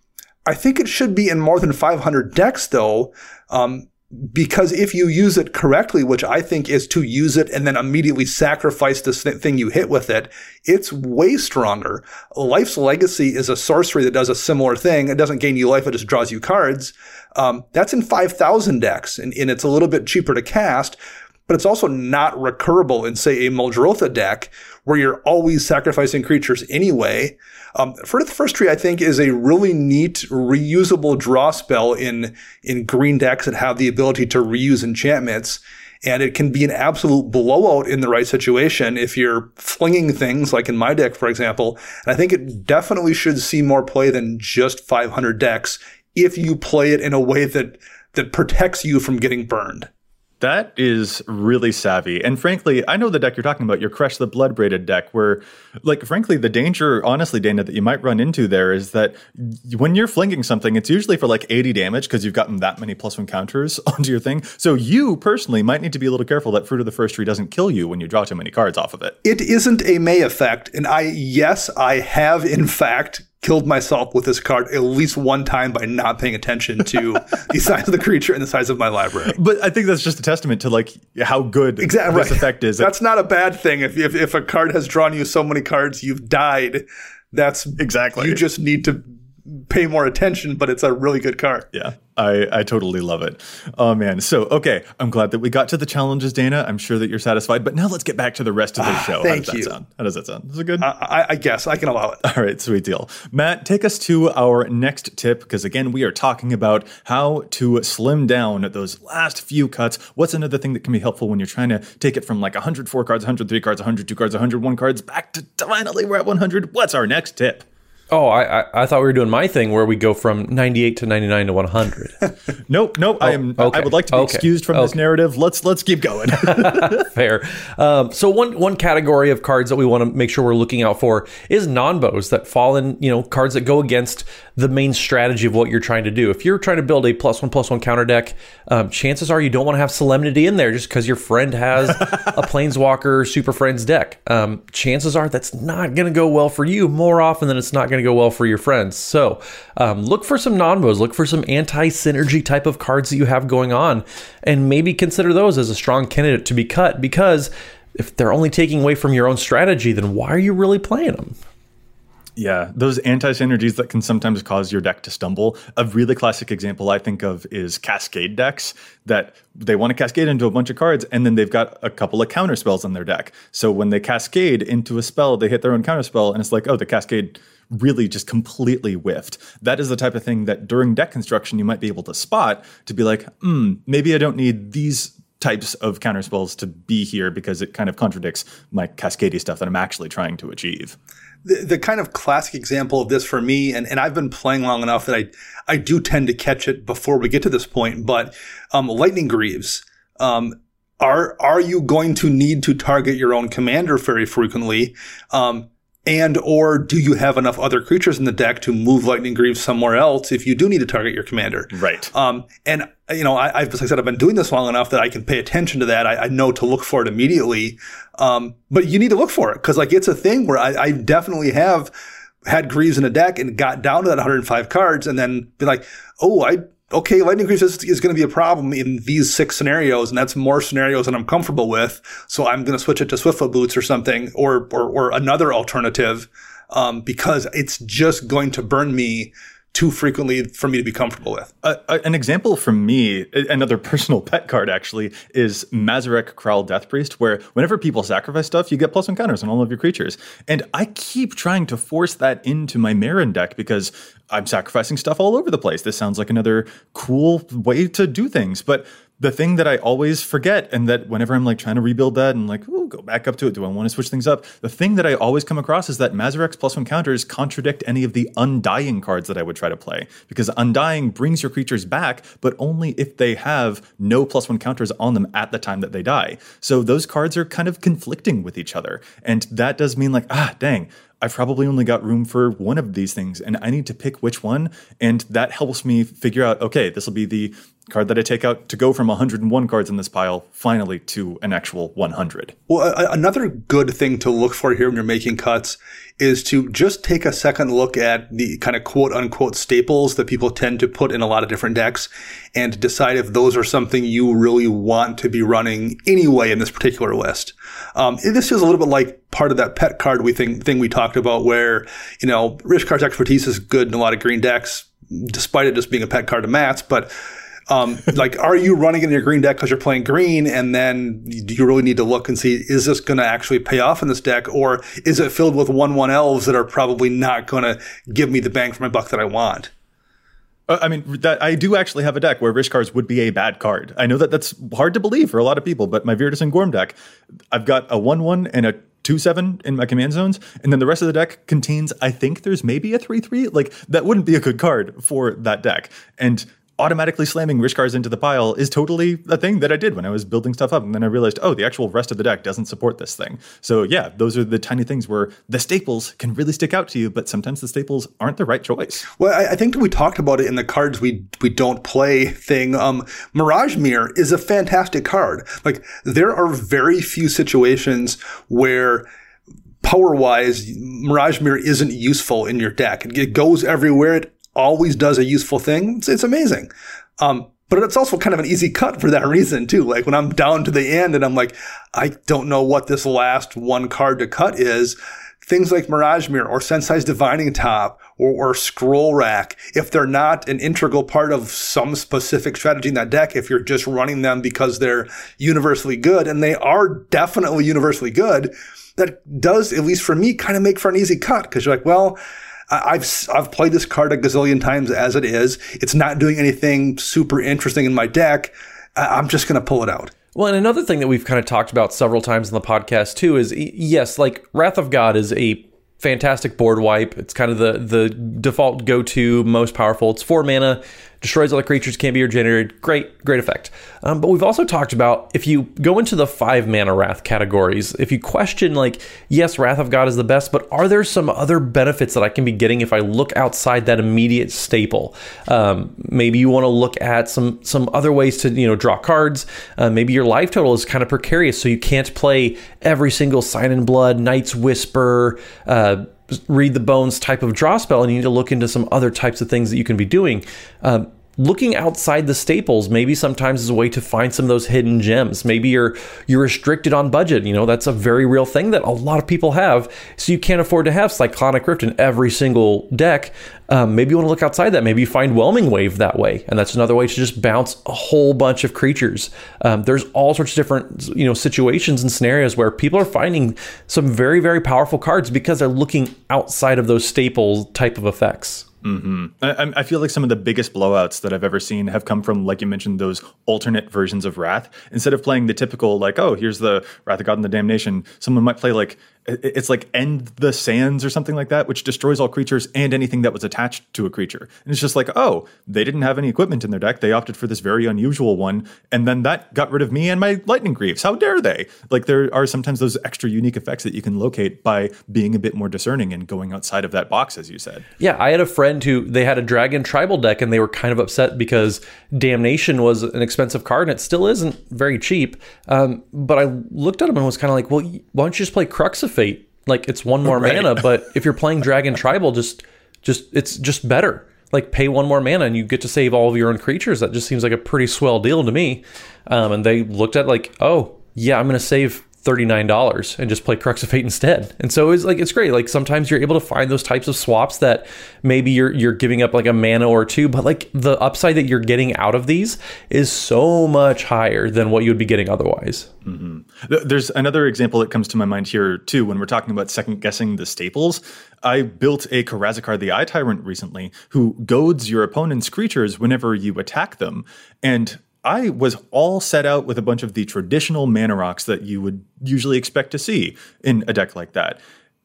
I think it should be in more than 500 decks though. Um, because if you use it correctly, which I think is to use it and then immediately sacrifice this thing you hit with it, it's way stronger. Life's Legacy is a sorcery that does a similar thing. It doesn't gain you life, it just draws you cards. Um, that's in 5,000 decks, and, and, it's a little bit cheaper to cast, but it's also not recurable in, say, a Muldrotha deck where you're always sacrificing creatures anyway. Um, the First Tree, I think, is a really neat reusable draw spell in, in green decks that have the ability to reuse enchantments. And it can be an absolute blowout in the right situation if you're flinging things like in my deck, for example. And I think it definitely should see more play than just 500 decks if you play it in a way that, that protects you from getting burned. That is really savvy. And frankly, I know the deck you're talking about, your Kresh the Bloodbraided deck, where, like, frankly, the danger, honestly, Dana, that you might run into there is that when you're flinging something, it's usually for like 80 damage because you've gotten that many plus one counters onto your thing. So you personally might need to be a little careful that Fruit of the First Tree doesn't kill you when you draw too many cards off of it. It isn't a May effect. And I, yes, I have in fact killed myself with this card at least one time by not paying attention to the size of the creature and the size of my library. But I think that's just a testament to like how good exactly this effect is. That's not a bad thing. If, if if a card has drawn you so many cards, you've died. That's exactly. You just need to pay more attention, but it's a really good card. Yeah, I, I totally love it. Oh man. So okay, I'm glad that we got to the challenges, Dana. I'm sure that you're satisfied. But now let's get back to the rest of the ah, show. thank How does that you. sound? How does that sound? Is it good? I, I guess I can allow it. All right, sweet deal. Matt, take us to our next tip because again, we are talking about how to slim down those last few cuts. What's another thing that can be helpful when you're trying to take it from like 104 cards, 103 cards, 102 cards, 101 cards back to finally we're at 100? What's our next tip? Oh, I, I I thought we were doing my thing where we go from 98 to 99 to 100. Nope, nope. I am. I would like to be Okay. excused from this narrative. Let's let's keep going. Fair. Um, so one one category of cards that we want to make sure we're looking out for is non-bos that fall in, you know, cards that go against the main strategy of what you're trying to do. If you're trying to build a plus one plus one counter deck, um, chances are you don't want to have solemnity in there just because your friend has a planeswalker super friends deck. Um, chances are that's not going to go well for you more often than it's not going to go well for your friends. So um, look for some non-bos, look for some anti-synergy type of cards that you have going on, and maybe consider those as a strong candidate to be cut because if they're only taking away from your own strategy, then why are you really playing them? Yeah, those anti synergies that can sometimes cause your deck to stumble. A really classic example I think of is Cascade decks that they want to cascade into a bunch of cards and then they've got a couple of counter spells on their deck. So when they cascade into a spell, they hit their own counter spell and it's like, oh, the cascade really just completely whiffed. That is the type of thing that during deck construction you might be able to spot to be like, hmm, maybe I don't need these types of counter spells to be here because it kind of contradicts my cascadey stuff that I'm actually trying to achieve. the, the kind of classic example of this for me, and, and I've been playing long enough that I I do tend to catch it before we get to this point. But um, Lightning Greaves, um, are are you going to need to target your own commander very frequently? Um, and or do you have enough other creatures in the deck to move Lightning Greaves somewhere else if you do need to target your commander? Right. Um, and you know, I, I've, like I said, I've been doing this long enough that I can pay attention to that. I, I know to look for it immediately. Um, but you need to look for it because like it's a thing where I, I definitely have had Greaves in a deck and got down to that 105 cards and then be like, oh, I, okay, Lightning Greaves is, is going to be a problem in these six scenarios. And that's more scenarios than I'm comfortable with. So I'm going to switch it to Swiftfoot Boots or something or, or, or another alternative. Um, because it's just going to burn me too frequently for me to be comfortable with. Uh, an example from me, another personal pet card actually, is Mazirek Kraul Death Priest, where whenever people sacrifice stuff, you get plus one counters on all of your creatures. And I keep trying to force that into my Meren deck because I'm sacrificing stuff all over the place. This sounds like another cool way to do things. But the thing that I always forget, and that whenever I'm like trying to rebuild that and like, ooh, go back up to it, do I want to switch things up? The thing that I always come across is that Mazirek's plus one counters contradict any of the undying cards that I would try to play. Because undying brings your creatures back, but only if they have no plus one counters on them at the time that they die. So those cards are kind of conflicting with each other. And that does mean like, ah, dang. I've probably only got room for one of these things, and I need to pick which one. And that helps me figure out okay, this will be the card that I take out to go from 101 cards in this pile finally to an actual 100. Well, a- another good thing to look for here when you're making cuts is to just take a second look at the kind of quote unquote staples that people tend to put in a lot of different decks and decide if those are something you really want to be running anyway in this particular list. Um, this feels a little bit like part of that pet card we think, thing we talked about where, you know, Rishkar's expertise is good in a lot of green decks, despite it just being a pet card to Matt's, but um, like, are you running in your green deck because you're playing green, and then do you really need to look and see is this going to actually pay off in this deck, or is it filled with one one elves that are probably not going to give me the bang for my buck that I want? Uh, I mean, that I do actually have a deck where Rishkars would be a bad card. I know that that's hard to believe for a lot of people, but my Virtus and Gorm deck, I've got a 1 1 and a 2 7 in my command zones, and then the rest of the deck contains, I think there's maybe a 3 3. Like, that wouldn't be a good card for that deck. And automatically slamming Rishkars into the pile is totally a thing that I did when I was building stuff up. And then I realized, oh, the actual rest of the deck doesn't support this thing. So, yeah, those are the tiny things where the staples can really stick out to you, but sometimes the staples aren't the right choice. Well, I, I think we talked about it in the cards we we don't play thing. Um, Mirage Mirror is a fantastic card. Like there are very few situations where power wise, Mirage Mirror isn't useful in your deck. It goes everywhere. It always does a useful thing. It's, it's amazing. Um, but it's also kind of an easy cut for that reason too. Like when I'm down to the end and I'm like, I don't know what this last one card to cut is. Things like Mirage Mirror or Sensei's Divining Top or, or scroll rack, if they're not an integral part of some specific strategy in that deck, if you're just running them because they're universally good, and they are definitely universally good, that does, at least for me, kind of make for an easy cut because you're like, well, I've I've played this card a gazillion times as it is. It's not doing anything super interesting in my deck. I'm just going to pull it out. Well, and another thing that we've kind of talked about several times in the podcast too is yes, like Wrath of God is a fantastic board wipe. It's kind of the the default go to most powerful. It's four mana destroys all the creatures, can't be regenerated. Great, great effect. Um, but we've also talked about if you go into the five mana Wrath categories, if you question, like, yes, Wrath of God is the best, but are there some other benefits that I can be getting if I look outside that immediate staple? Um, maybe you want to look at some some other ways to you know draw cards. Uh, maybe your life total is kind of precarious, so you can't play every single Sign in Blood, Night's Whisper. Uh, read the bones type of draw spell and you need to look into some other types of things that you can be doing. Um, looking outside the staples maybe sometimes is a way to find some of those hidden gems. Maybe you're you're restricted on budget you know that's a very real thing that a lot of people have. So you can't afford to have cyclonic rift in every single deck. Um, maybe you want to look outside that. Maybe you find whelming wave that way. And that's another way to just bounce a whole bunch of creatures. Um, there's all sorts of different you know situations and scenarios where people are finding some very very powerful cards because they're looking outside of those staple type of effects Mm-hmm. I, I, feel like some of the biggest blowouts that I've ever seen have come from, like you mentioned, those alternate versions of Wrath. Instead of playing the typical, like, oh, here's the Wrath of God and the Damnation, someone might play like it's like end the sands or something like that, which destroys all creatures and anything that was attached to a creature. And it's just like, oh, they didn't have any equipment in their deck. They opted for this very unusual one. And then that got rid of me and my lightning greaves. How dare they? Like there are sometimes those extra unique effects that you can locate by being a bit more discerning and going outside of that box, as you said. Yeah, I had a friend who they had a dragon tribal deck and they were kind of upset because damnation was an expensive card and it still isn't very cheap. Um, but I looked at him and was kind of like, well, why don't you just play Crux of Fate. Like it's one more right. mana, but if you're playing Dragon Tribal, just just it's just better. Like pay one more mana and you get to save all of your own creatures. That just seems like a pretty swell deal to me. Um, and they looked at like, oh yeah, I'm going to save $39 and just play Crux of Fate instead. And so it's like it's great. Like sometimes you're able to find those types of swaps that maybe you're you're giving up like a mana or two, but like the upside that you're getting out of these is so much higher than what you would be getting otherwise. Mm-hmm. There's another example that comes to my mind here too when we're talking about second guessing the staples. I built a Karazikar the Eye Tyrant recently who goads your opponent's creatures whenever you attack them. And I was all set out with a bunch of the traditional mana rocks that you would usually expect to see in a deck like that.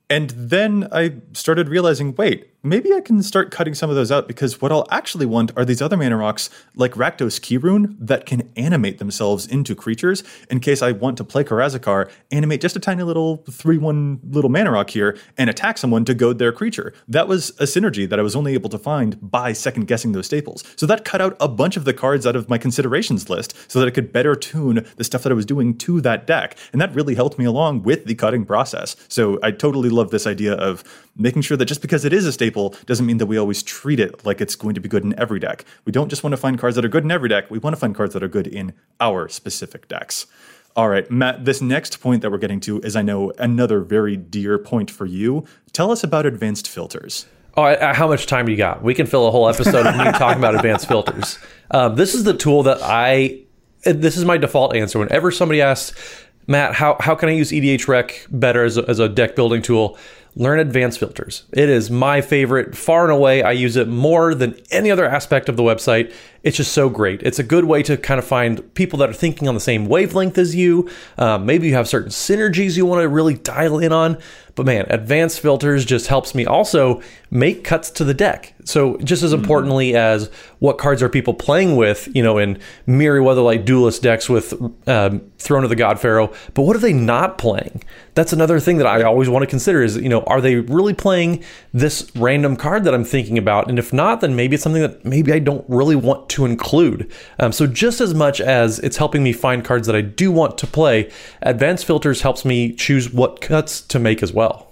And then I started realizing wait, maybe I can start cutting some of those out because what I'll actually want are these other mana rocks like Rakdos Keyrune that can animate themselves into creatures in case I want to play Karazikar, animate just a tiny little 3 1 little mana rock here and attack someone to goad their creature. That was a synergy that I was only able to find by second guessing those staples. So that cut out a bunch of the cards out of my considerations list so that I could better tune the stuff that I was doing to that deck. And that really helped me along with the cutting process. So I totally love this idea of making sure that just because it is a staple doesn't mean that we always treat it like it's going to be good in every deck. We don't just want to find cards that are good in every deck, we want to find cards that are good in our specific decks. All right, Matt, this next point that we're getting to is, I know, another very dear point for you. Tell us about advanced filters. Oh, how much time you got? We can fill a whole episode of me talking about advanced filters. Um, this is the tool that I, this is my default answer. Whenever somebody asks, Matt, how, how can I use EDHREC better as a, as a deck building tool? Learn advanced filters. It is my favorite far and away. I use it more than any other aspect of the website. It's just so great. It's a good way to kind of find people that are thinking on the same wavelength as you. Um, maybe you have certain synergies you want to really dial in on. But man, advanced filters just helps me also make cuts to the deck. So just as mm-hmm. importantly as what cards are people playing with, you know, in Mirri Weatherlight Duelist decks with um, Throne of the God Pharaoh, but what are they not playing? That's another thing that I always want to consider is, you know, are they really playing this random card that I'm thinking about? And if not, then maybe it's something that maybe I don't really want to include. Um, so just as much as it's helping me find cards that I do want to play, advanced filters helps me choose what cuts to make as well.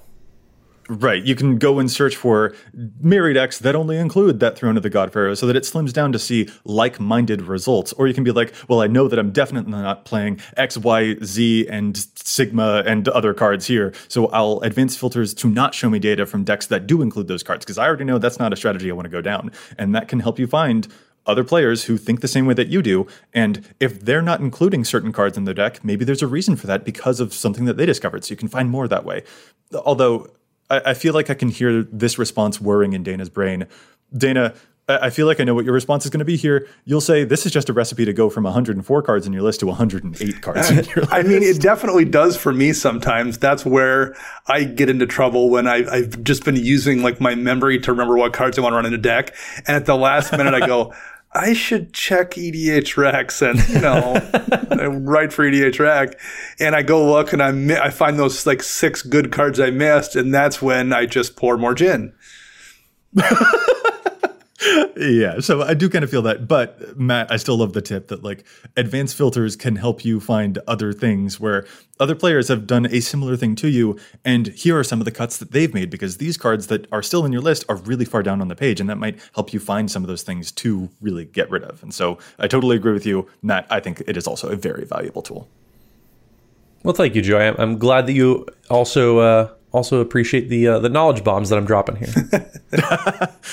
Right. You can go and search for Mirri decks that only include that Throne of the God Pharaoh so that it slims down to see like minded results. Or you can be like, well, I know that I'm definitely not playing X, Y, Z, and Sigma and other cards here. So I'll advance filters to not show me data from decks that do include those cards because I already know that's not a strategy I want to go down. And that can help you find other players who think the same way that you do. And if they're not including certain cards in their deck, maybe there's a reason for that because of something that they discovered. So you can find more that way. Although I, I feel like I can hear this response whirring in Dana's brain. Dana, I feel like I know what your response is going to be here. You'll say this is just a recipe to go from 104 cards in your list to 108 cards in your list. I mean, it definitely does for me sometimes. That's where I get into trouble when I, have just been using like my memory to remember what cards I want to run in a deck. And at the last minute, I go, I should check EDHREC and, you know, write for EDHREC. And I go look and I, I find those like six good cards I missed. And that's when I just pour more gin. yeah, so I do kind of feel that, but Matt, I still love the tip that like advanced filters can help you find other things where other players have done a similar thing to you, and here are some of the cuts that they've made because these cards that are still in your list are really far down on the page, and that might help you find some of those things to really get rid of. And so I totally agree with you, Matt. I think it is also a very valuable tool. Well, thank you, Joe. I'm glad that you also uh, also appreciate the uh, the knowledge bombs that I'm dropping here.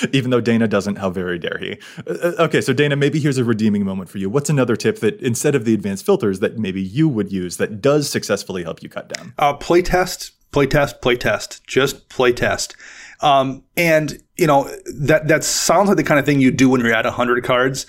Even though Dana doesn't, how very dare he? Uh, uh, okay, so Dana, maybe here's a redeeming moment for you. What's another tip that instead of the advanced filters that maybe you would use that does successfully help you cut down? Uh, play test, play test, play test. Just play test. Um, and you know that that sounds like the kind of thing you do when you're at 100 cards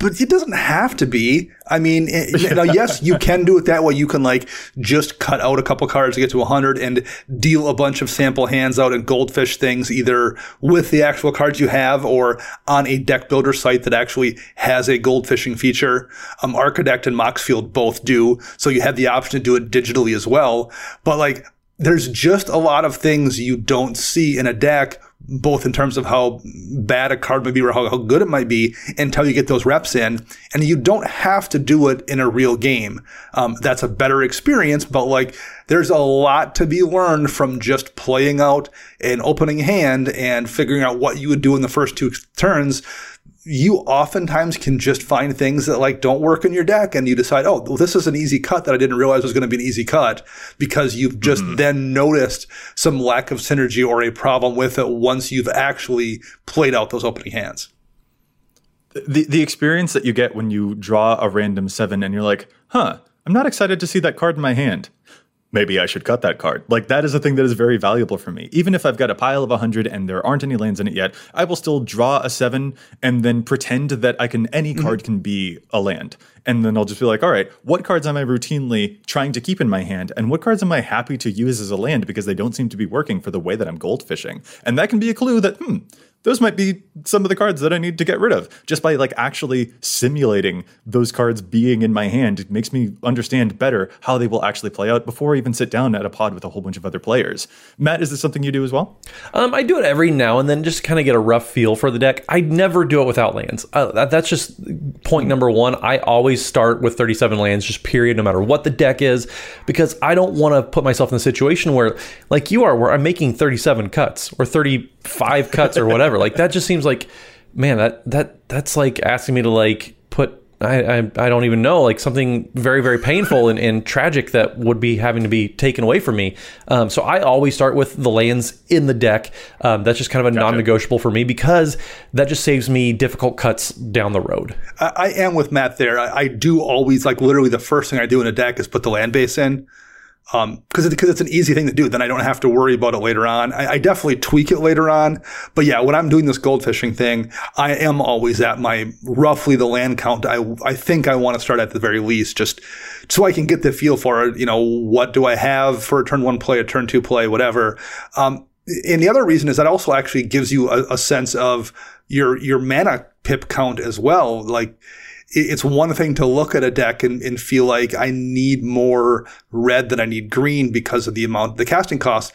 but it doesn't have to be. I mean, it, now, yes, you can do it that way. You can like just cut out a couple cards to get to 100 and deal a bunch of sample hands out and goldfish things either with the actual cards you have or on a deck builder site that actually has a goldfishing feature. Um, Archidekt and Moxfield both do. So you have the option to do it digitally as well. But like, there's just a lot of things you don't see in a deck both in terms of how bad a card might be or how, how, good it might be until you get those reps in. And you don't have to do it in a real game. Um, that's a better experience, but like there's a lot to be learned from just playing out an opening hand and figuring out what you would do in the first two turns you oftentimes can just find things that like don't work in your deck and you decide, oh, well, this is an easy cut that I didn't realize was going to be an easy cut because you've just mm-hmm. then noticed some lack of synergy or a problem with it once you've actually played out those opening hands. The the experience that you get when you draw a random seven and you're like, huh, I'm not excited to see that card in my hand maybe I should cut that card. Like that is a thing that is very valuable for me. Even if I've got a pile of 100 and there aren't any lands in it yet, I will still draw a 7 and then pretend that I can any mm-hmm. card can be a land. And then I'll just be like, all right, what cards am I routinely trying to keep in my hand and what cards am I happy to use as a land because they don't seem to be working for the way that I'm gold fishing? And that can be a clue that hmm, those might be some of the cards that I need to get rid of. Just by like actually simulating those cards being in my hand, it makes me understand better how they will actually play out before I even sit down at a pod with a whole bunch of other players. Matt, is this something you do as well? Um, I do it every now and then, just kind of get a rough feel for the deck. I never do it without lands. Uh, that, that's just point number one. I always start with 37 lands, just period, no matter what the deck is, because I don't want to put myself in a situation where, like you are, where I'm making 37 cuts or 35 cuts or whatever. Like that just seems like, man, that that that's like asking me to like put I, I, I don't even know like something very very painful and, and tragic that would be having to be taken away from me. Um, so I always start with the lands in the deck. Um, that's just kind of a gotcha. non-negotiable for me because that just saves me difficult cuts down the road. I, I am with Matt there. I, I do always like literally the first thing I do in a deck is put the land base in because um, because it's an easy thing to do. Then I don't have to worry about it later on. I, I, definitely tweak it later on, but yeah, when I'm doing this gold fishing thing, I am always at my roughly the land count. I I think I want to start at the very least, just so I can get the feel for it. You know, what do I have for a turn one play, a turn two play, whatever. Um, and the other reason is that also actually gives you a, a sense of your your mana pip count as well, like it's one thing to look at a deck and, and, feel like I need more red than I need green because of the amount, the casting cost.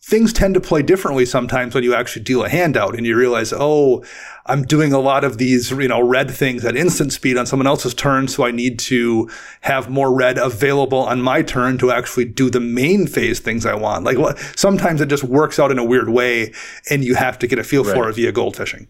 things tend to play differently sometimes when you actually deal a handout and you realize, oh, I'm doing a lot of these, you know, red things at instant speed on someone else's turn. So I need to have more red available on my turn to actually do the main phase things I want. Like sometimes it just works out in a weird way and you have to get a feel right. for it via gold fishing.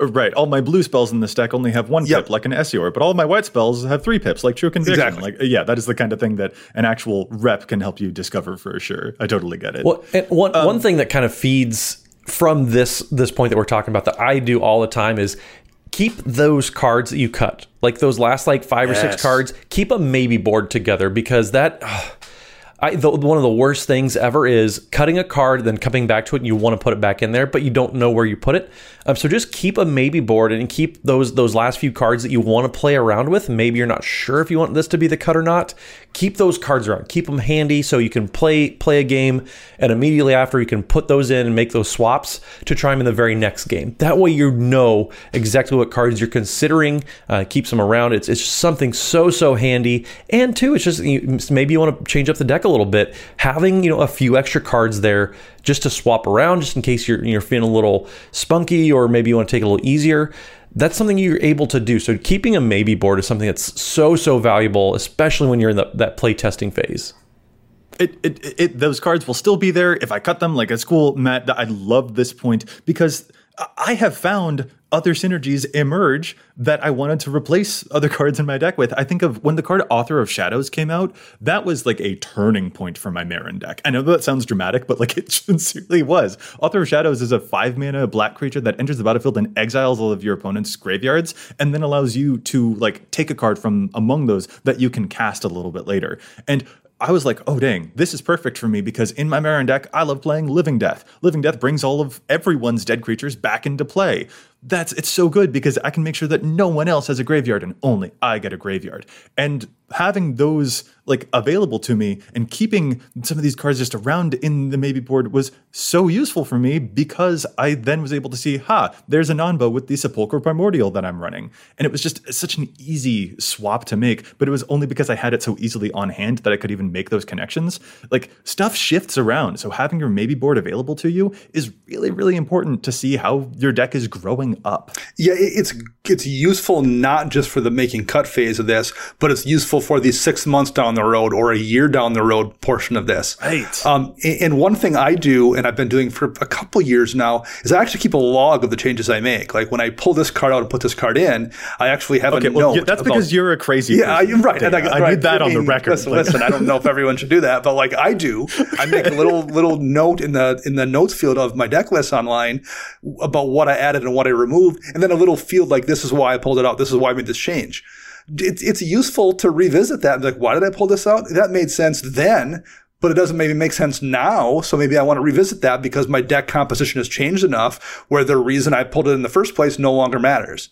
Right. All my blue spells in this deck only have one yep. pip, like an Esior, but all my white spells have three pips, like True Conviction. Exactly. Like, yeah, that is the kind of thing that an actual rep can help you discover for sure. I totally get it. Well, one, um, one thing that kind of feeds from this this point that we're talking about that I do all the time is keep those cards that you cut, like those last like five yes. or six cards, keep them maybe board together because that. I, the, one of the worst things ever is cutting a card, then coming back to it, and you want to put it back in there, but you don't know where you put it. Um, so just keep a maybe board and keep those those last few cards that you want to play around with. Maybe you're not sure if you want this to be the cut or not. Keep those cards around. Keep them handy so you can play play a game, and immediately after you can put those in and make those swaps to try them in the very next game. That way you know exactly what cards you're considering. Uh, keeps them around. It's it's something so so handy. And two, it's just maybe you want to change up the deck a little bit. Having you know a few extra cards there just to swap around, just in case you're you're feeling a little spunky or maybe you want to take a little easier. That's something you're able to do. So keeping a maybe board is something that's so so valuable, especially when you're in the, that play testing phase. It, it, it, those cards will still be there if I cut them. Like it's cool, Matt. I love this point because I have found other synergies emerge that I wanted to replace other cards in my deck with. I think of when the card Author of Shadows came out, that was like a turning point for my Meren deck. I know that sounds dramatic, but like it sincerely was. Author of Shadows is a five mana black creature that enters the battlefield and exiles all of your opponent's graveyards and then allows you to like take a card from among those that you can cast a little bit later. And I was like, oh dang, this is perfect for me because in my Meren deck, I love playing Living Death. Living Death brings all of everyone's dead creatures back into play that's it's so good because I can make sure that no one else has a graveyard and only I get a graveyard. And having those like available to me and keeping some of these cards just around in the maybe board was so useful for me because I then was able to see, ha, there's a Nonbo with the Sepulchral Primordial that I'm running. And it was just such an easy swap to make, but it was only because I had it so easily on hand that I could even make those connections. Like stuff shifts around. So having your maybe board available to you is really, really important to see how your deck is growing up. Yeah, it's it's useful not just for the making cut phase of this, but it's useful for the six months down the road or a year down the road portion of this. Right. Um, and one thing I do, and I've been doing for a couple years now, is I actually keep a log of the changes I make. Like when I pull this card out and put this card in, I actually have okay, a well, note. that's about, because you're a crazy. Yeah, person, right. I, I right. need that I mean, on the record. Listen, listen, I don't know if everyone should do that, but like I do, I make a little little note in the in the notes field of my deck list online about what I added and what I removed, and then a little field like this is why I pulled it out. This is why I made this change. It's, it's useful to revisit that. Like, why did I pull this out? That made sense then, but it doesn't maybe make sense now. So maybe I want to revisit that because my deck composition has changed enough where the reason I pulled it in the first place no longer matters.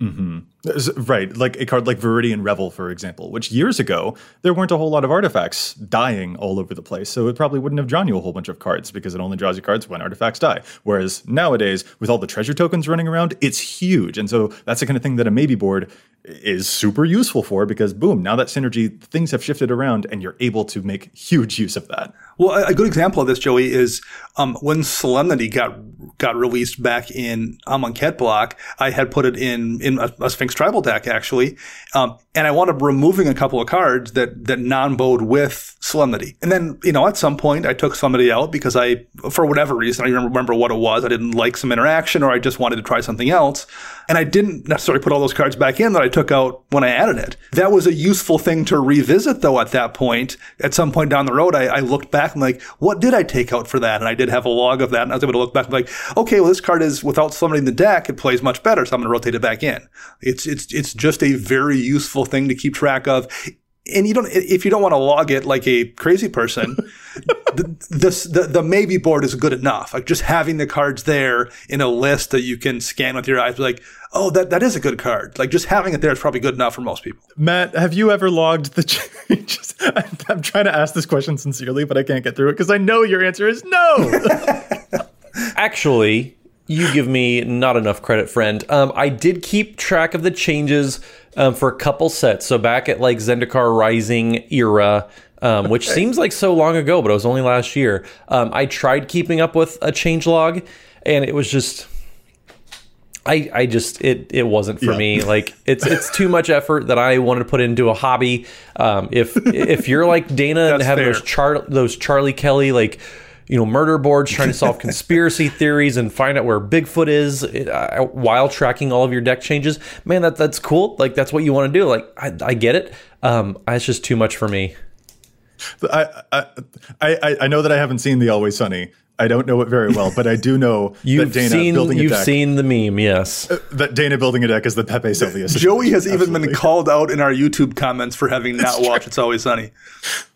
Mm-hmm. Right, like a card like Viridian Revel, for example, which years ago there weren't a whole lot of artifacts dying all over the place, so it probably wouldn't have drawn you a whole bunch of cards because it only draws you cards when artifacts die. Whereas nowadays, with all the treasure tokens running around, it's huge, and so that's the kind of thing that a maybe board is super useful for because boom, now that synergy, things have shifted around, and you're able to make huge use of that. Well, a good example of this, Joey, is um, when Solemnity got got released back in Amonkhet block. I had put it in in a, a Sphinx Tribal deck actually, um, and I wound up removing a couple of cards that that non-bowed with Solemnity. And then you know at some point I took somebody out because I for whatever reason I remember what it was. I didn't like some interaction or I just wanted to try something else, and I didn't necessarily put all those cards back in that I took out when I added it. That was a useful thing to revisit though. At that point, at some point down the road, I, I looked back back and like, what did I take out for that? And I did have a log of that, and I was able to look back and like, okay, well, this card is without in the deck, it plays much better, so I'm going to rotate it back in. It's it's it's just a very useful thing to keep track of and you don't if you don't want to log it like a crazy person the, the, the maybe board is good enough. Like just having the cards there in a list that you can scan with your eyes like oh that that is a good card. Like just having it there is probably good enough for most people. Matt have you ever logged the changes i'm trying to ask this question sincerely but i can't get through it because i know your answer is no! Actually you give me not enough credit, friend. Um, I did keep track of the changes um, for a couple sets. So back at like Zendikar Rising era, um, which seems like so long ago, but it was only last year. Um, I tried keeping up with a change log, and it was just. I, I just it it wasn't for Yeah. me like it's it's too much effort that I wanted to put into a hobby. Um, if if you're like Dana and have fair. those Char those Charlie Kelly like you know murder boards trying to solve conspiracy theories and find out where Bigfoot is uh, while tracking all of your deck changes, man, that that's cool. Like that's what you want to do. Like I, I get it. Um, it's just too much for me. I, I I I know that I haven't seen the Always Sunny. I don't know it very well, but I do know You've that Dana seen building a you've deck. seen the meme, yes. Uh, that Dana building a deck is the Pepe Sylvia. Joey has even Absolutely. been called out in our YouTube comments for having not watched It's Always Sunny.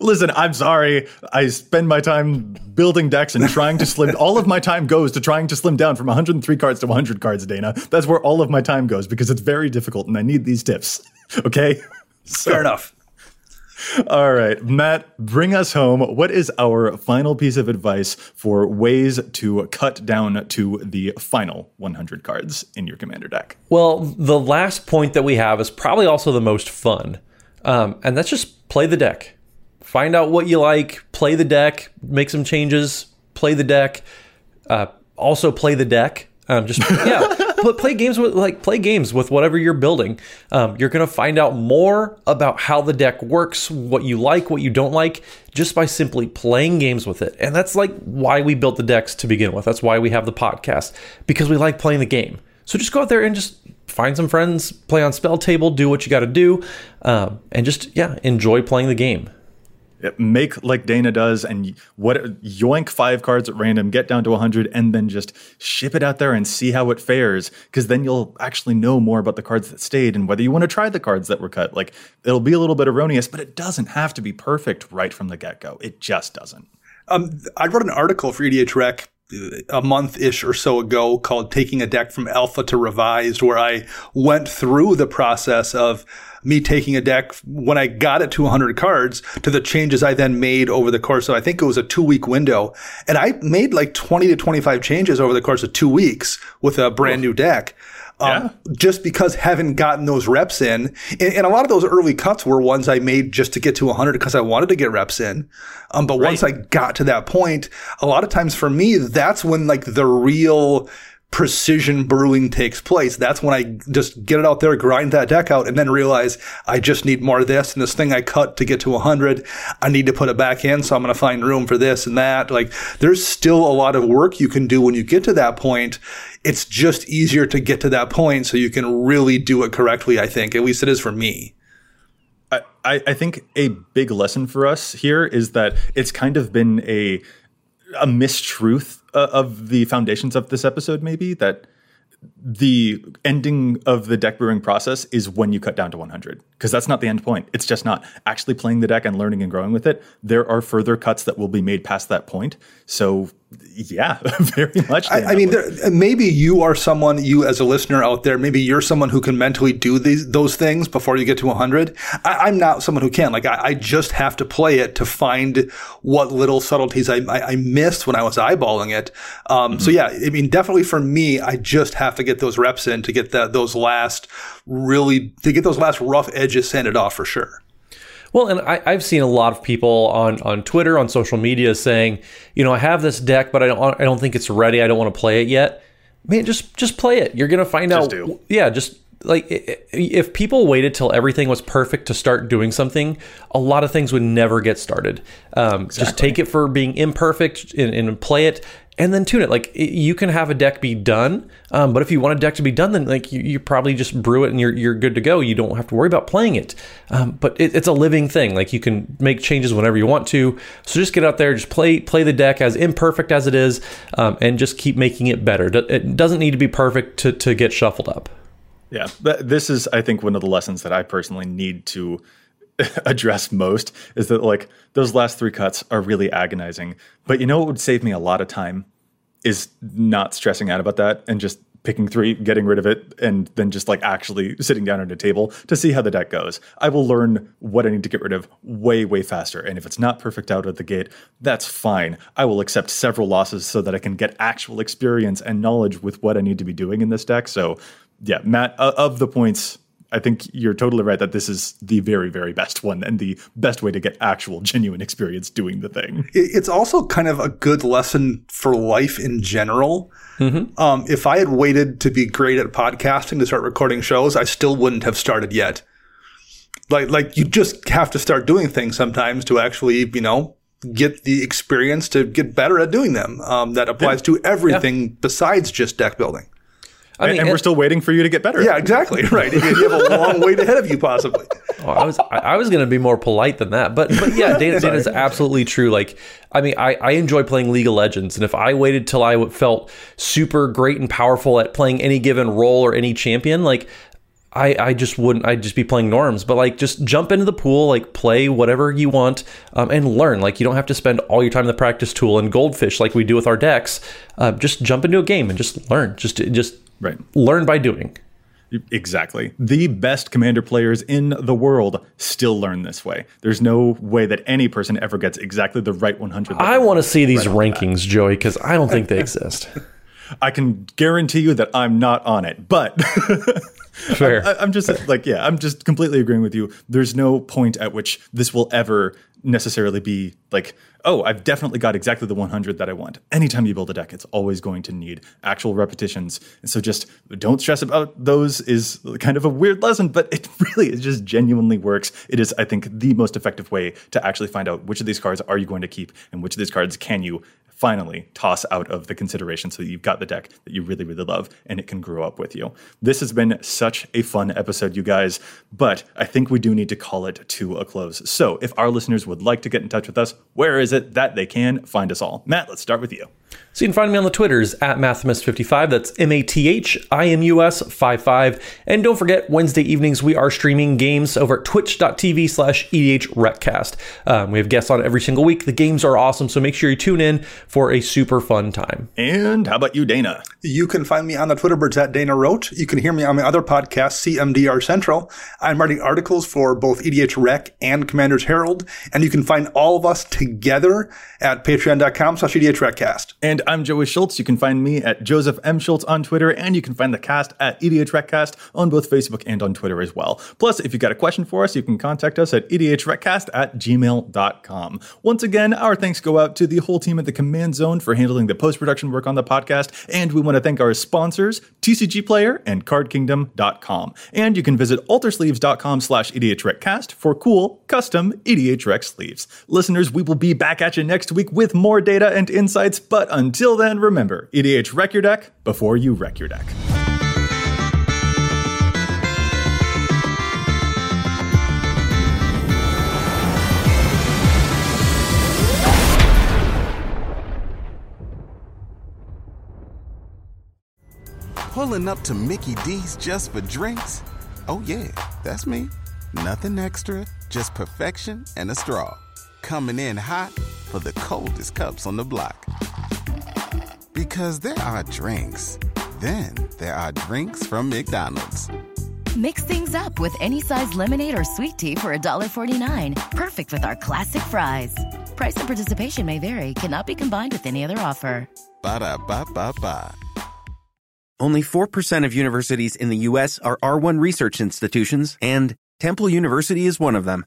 Listen, I'm sorry. I spend my time building decks and trying to slim. all of my time goes to trying to slim down from 103 cards to 100 cards, Dana. That's where all of my time goes because it's very difficult, and I need these tips. Okay. Fair enough. All right, Matt, bring us home. What is our final piece of advice for ways to cut down to the final 100 cards in your commander deck? Well, the last point that we have is probably also the most fun, um, and that's just play the deck. Find out what you like, play the deck, make some changes, play the deck. Uh, also play the deck. Um, just yeah, but play games with like play games with whatever you're building. Um, you're gonna find out more about how the deck works, what you like, what you don't like, just by simply playing games with it. And that's like why we built the decks to begin with. That's why we have the podcast because we like playing the game. So just go out there and just find some friends, play on spell table, do what you got to do, um, and just yeah, enjoy playing the game. Make like Dana does and what yoink five cards at random, get down to 100, and then just ship it out there and see how it fares. Because then you'll actually know more about the cards that stayed and whether you want to try the cards that were cut. Like it'll be a little bit erroneous, but it doesn't have to be perfect right from the get go. It just doesn't. Um, I wrote an article for EDH Rec a month ish or so ago called Taking a Deck from Alpha to Revised, where I went through the process of me taking a deck when I got it to 100 cards to the changes I then made over the course of, I think it was a two week window. And I made like 20 to 25 changes over the course of two weeks with a brand new deck. Um, just because haven't gotten those reps in. And, and a lot of those early cuts were ones I made just to get to 100 because I wanted to get reps in. Um, but once I got to that point, a lot of times for me, that's when like the real precision brewing takes place. That's when I just get it out there, grind that deck out, and then realize I just need more of this. And this thing I cut to get to 100, I need to put it back in. So I'm going to find room for this and that. Like there's still a lot of work you can do when you get to that point. It's just easier to get to that point so you can really do it correctly, I think. At least it is for me. I, I think a big lesson for us here is that it's kind of been a a mistruth uh, of the foundations of this episode maybe that the ending of the deck brewing process is when you cut down to 100 because that's not the end point. It's just not actually playing the deck and learning and growing with it. There are further cuts that will be made past that point. So yeah very much I, I mean, there, maybe you are someone, you as a listener out there, maybe you're someone who can mentally do these those things before you get to 100. I, I'm not someone who can. Like, I, I just have to play it to find what little subtleties I, I, I missed when I was eyeballing it. Um, So yeah, I mean, definitely for me, I just have to get those reps in to get that those last really to get those last rough edges sanded off for sure. Well, and I, I've seen a lot of people on, on Twitter, on social media saying, you know, I have this deck, but I don't I don't think it's ready. I don't want to play it yet. Man, just just play it. You're gonna find out. do. Yeah, just like if people waited till everything was perfect to start doing something, a lot of things would never get started. Um, Just take it for being imperfect and, and play it, and then tune it. Like i- you can have a deck be done, um, but if you want a deck to be done, then like you, you probably just brew it and you're you're good to go. You don't have to worry about playing it. Um, but it, it's a living thing. Like you can make changes whenever you want to. So just get out there, just play play the deck as imperfect as it is, um, and just keep making it better. It doesn't need to be perfect to to get shuffled up. Yeah, th- this is, I think, one of the lessons that I personally need to address most is that like those last three cuts are really agonizing. But you know what would save me a lot of time is not stressing out about that and just picking three, getting rid of it, and then just like actually sitting down at a table to see how the deck goes. I will learn what I need to get rid of way, way faster. And if it's not perfect out of the gate, that's fine. I will accept several losses so that I can get actual experience and knowledge with what I need to be doing in this deck. So, yeah, Matt, o- of the points I think you're totally right that this is the very, very best one and the best way to get actual genuine experience doing the thing. It's also kind of a good lesson for life in general. Mm-hmm. Um, if I had waited to be great at podcasting to start recording shows, I still wouldn't have started yet. Like, like you just have to start doing things sometimes to actually, you know, get the experience to get better at doing them. Um, that applies yeah. to everything yeah. besides just deck building. I mean, and, and we're still waiting for you to get better. Yeah, exactly. Right. you have a long wait ahead of you, possibly. Oh, I was I was going to be more polite than that, but but yeah, Dana, Dana's absolutely true. Like, I mean, I, I enjoy playing League of Legends, and if I waited till I felt super great and powerful at playing any given role or any champion, like I, I just wouldn't I'd just be playing norms but like just jump into the pool like play whatever you want um, and learn like you don't have to spend all your time in the practice tool and goldfish like we do with our decks uh, just jump into a game and just learn just just right learn by doing Exactly. The best commander players in the world still learn this way. There's no way that any person ever gets exactly the right 100. I want to see these right rankings, Joey, because I don't think they exist. I can guarantee you that I'm not on it, but Fair. I, am just like, yeah, I'm just completely agreeing with you. There's no point at which this will ever necessarily be like, oh, I've definitely got exactly the 100 that I want. Anytime you build a deck, it's always going to need actual repetitions. And so just don't stress about those is kind of a weird lesson, but it really it just genuinely works. It is, I think, the most effective way to actually find out which of these cards are you going to keep and which of these cards can you finally toss out of the consideration so that you've got the deck that you really, really love and it can grow up with you. This has been such a fun episode, you guys, but I think we do need to call it to a close. So if our listeners would like to get in touch with us, where is it that they can find us all? Matt, let's start with you. So you can find me on the Twitters at Mathimus55. That's M A T H I M U S 55. And don't forget, Wednesday evenings we are streaming games over at twitch.tv slash EDHRECast. Um, we have guests on every single week. The games are awesome, so make sure you tune in for a super fun time. And how about you, Dana? You can find me on the Twitter birds at Dana Roach. You can hear me on my other podcast, CMDR Central. I'm writing articles for both EDH Rec and Commander's Herald. And you can find all of us together at patreon.com slash EDH EDHRECast. And I'm Joey Schultz. You can find me at Joseph M. Schultz on Twitter, and you can find the cast at EDHRECast on both Facebook and on Twitter as well. Plus, if you've got a question for us, you can contact us at EDHRECast at gmail.com. Once again, our thanks go out to the whole team at the Command Zone for handling the post production work on the podcast, and we want to thank our sponsors, TCG Player and CardKingdom.com. And you can visit altersleeves.com slash EDHRECast for cool, custom EDHREC sleeves. Listeners, we will be back at you next week with more data and insights, but until then, remember EDHREC your deck before you wreck your deck. Pulling up to Mickey D's just for drinks? Oh, yeah, that's me. Nothing extra, just perfection and a straw. Coming in hot for the coldest cups on the block. Because there are drinks, then there are drinks from McDonald's. Mix things up with any size lemonade or sweet tea for $1.49. Perfect with our classic fries. Price and participation may vary, cannot be combined with any other offer. Ba da ba ba ba. Only 4% of universities in the U.S. are R1 research institutions, and Temple University is one of them.